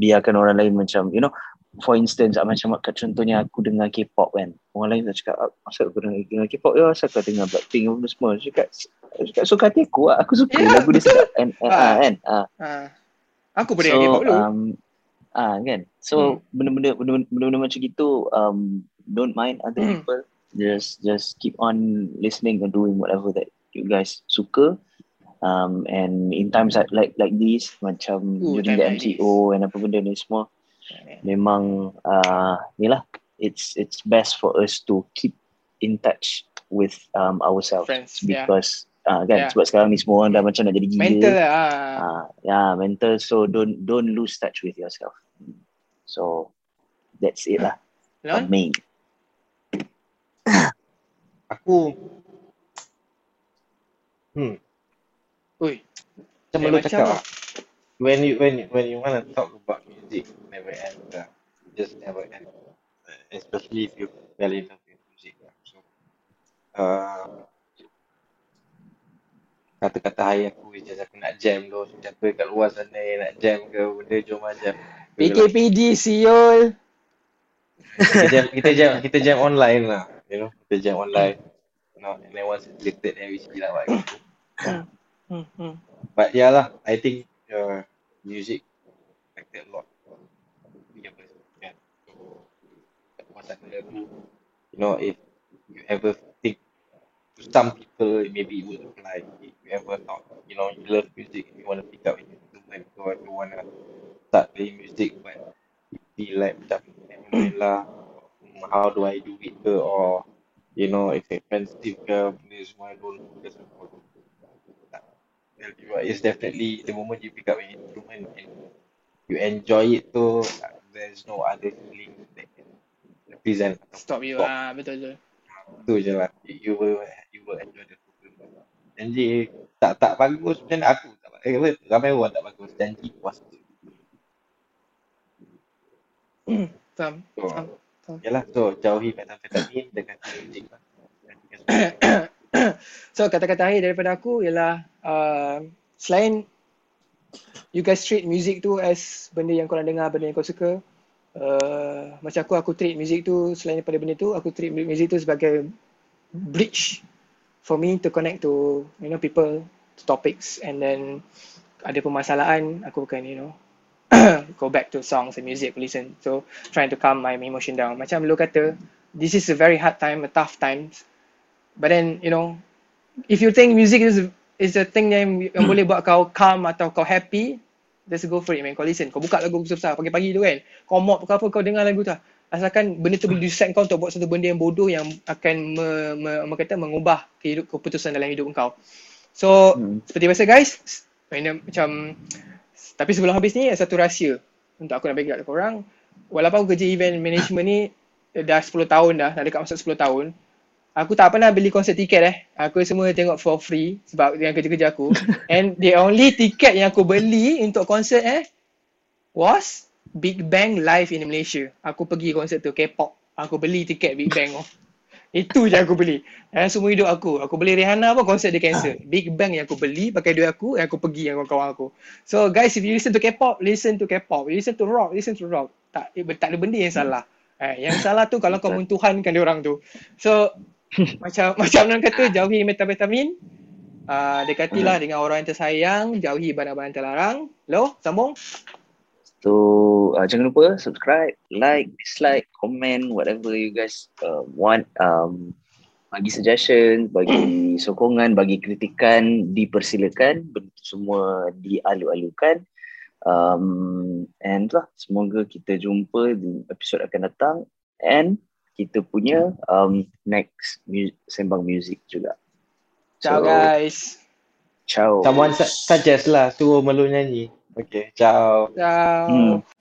biarkan orang lain macam you know for instance ah, macam contohnya aku dengar K-pop kan orang lain tak cakap "Ah, asal aku dengar, dengar K-pop ya asal kau dengar Blackpink apa semua Dia cakap dia cakap suka hati aku ah. aku suka Ya, lagu dia betul. sedap and, and, Ah. ah, kan ah. Ha. Aku pernah so, dulu. um, ah kan so Hmm. benda-benda benda-benda benda-benda macam gitu um, don't mind other Hmm. people just just keep on listening and doing whatever that you guys suka um, and in times like like, like this macam Ooh, during the like MCO and apa benda ni semua memang uh, ni lah it's it's best for us to keep in touch with um, ourselves Friends, yeah. because uh, kan Yeah. sebab sekarang ni semua orang dah macam nak jadi gila Mental lah. Ha. uh, yeah mental so don't don't lose touch with yourself so that's it lah Lon? main Aku Hmm Ui. Macam lu cakap lah. When you when you, when you want to talk about music never end lah. Just never end. Especially if you fell in love with music lah. So uh, kata-kata hari aku is just aku nak jam tu siapa kat luar sana yang nak jam ke benda jom lah jam PKPD siul. kita jam kita jam kita jam online lah you know kita jam online you know and then once it's lifted then we see lah what. But yeah lah, I think uh, music affected a lot. Kan? Tu, you know, if you ever think to some people maybe it would apply. You ever thought, you know, you love music, you want to pick up an instrument or you want to start playing music but you feel like macam lah, how do I do it ke or you know, it's expensive ke, benda semua don't focus on tell you what, it's definitely the moment you pick up an instrument and you enjoy it tu, there's no other feeling that can represent Stop you. Ah, betul betul. tu je lah. You will you will enjoy the. Janji tak tak bagus macam mana aku tak eh, apa, ramai orang tak bagus. Janji puas tu. Faham. So, Faham. yalah, so jauhi metamfetamin dengan lah. *coughs* So kata-kata akhir daripada aku ialah uh, selain you guys treat music tu as benda yang korang dengar, benda yang kau suka. Uh, macam aku, aku treat music tu selain daripada benda tu, aku treat music tu sebagai bridge for me to connect to you know people, to topics and then ada permasalahan aku bukan you know *coughs* go back to songs and music listen. So trying to calm my emotion down. Macam lu kata, this is a very hard time, a tough times. But then, you know, if you think music is is a thing yang, yang boleh buat kau calm atau kau happy, just go for it man. Kau listen. Kau buka lagu besar-besar pagi-pagi tu kan. Kau mop ke apa, kau dengar lagu tu. Asalkan benda tu boleh distract kau untuk buat satu benda yang bodoh yang akan me, me, me kata mengubah kehidup, keputusan dalam hidup kau. So, Hmm. seperti biasa guys, macam tapi sebelum habis ni ada satu rahsia untuk aku nak bagi kat korang. Walaupun aku kerja event management ni eh, dah 10 tahun dah, dah dekat masuk 10 tahun. Aku tak pernah beli konsert tiket eh. Aku semua tengok for free sebab yang kerja-kerja aku. *laughs* And the only tiket yang aku beli untuk konsert eh was Big Bang live in Malaysia. Aku pergi konsert tu K-pop. Aku beli tiket Big Bang oh. Itu je aku beli. Dan semua hidup aku. Aku beli Rihanna pun konsert dia cancel. Big Bang yang aku beli pakai duit aku yang aku pergi dengan kawan-kawan aku. So guys if you listen to K-pop, listen to K-pop. You listen to rock, listen to rock. Tak eh, tak ada benda yang salah. Eh, yang salah tu kalau kau mentuhankan dia orang tu. So *laughs* macam macam orang kata jauhi metamfetamin. Uh, dekatilah dengan orang yang tersayang, jauhi barang-barang terlarang. Lo, sambung. So uh, jangan lupa subscribe, like, dislike, comment, whatever you guys uh, want. Um, bagi suggestion, bagi *coughs* sokongan, bagi kritikan, dipersilakan. Semua dialu-alukan. Um, and lah, semoga kita jumpa di episod akan datang. And kita punya um, next mu- sembang music juga. Ciao So, guys. Ciao. Someone su- suggest lah suruh Melu nyanyi. Okay, ciao. Ciao. Hmm.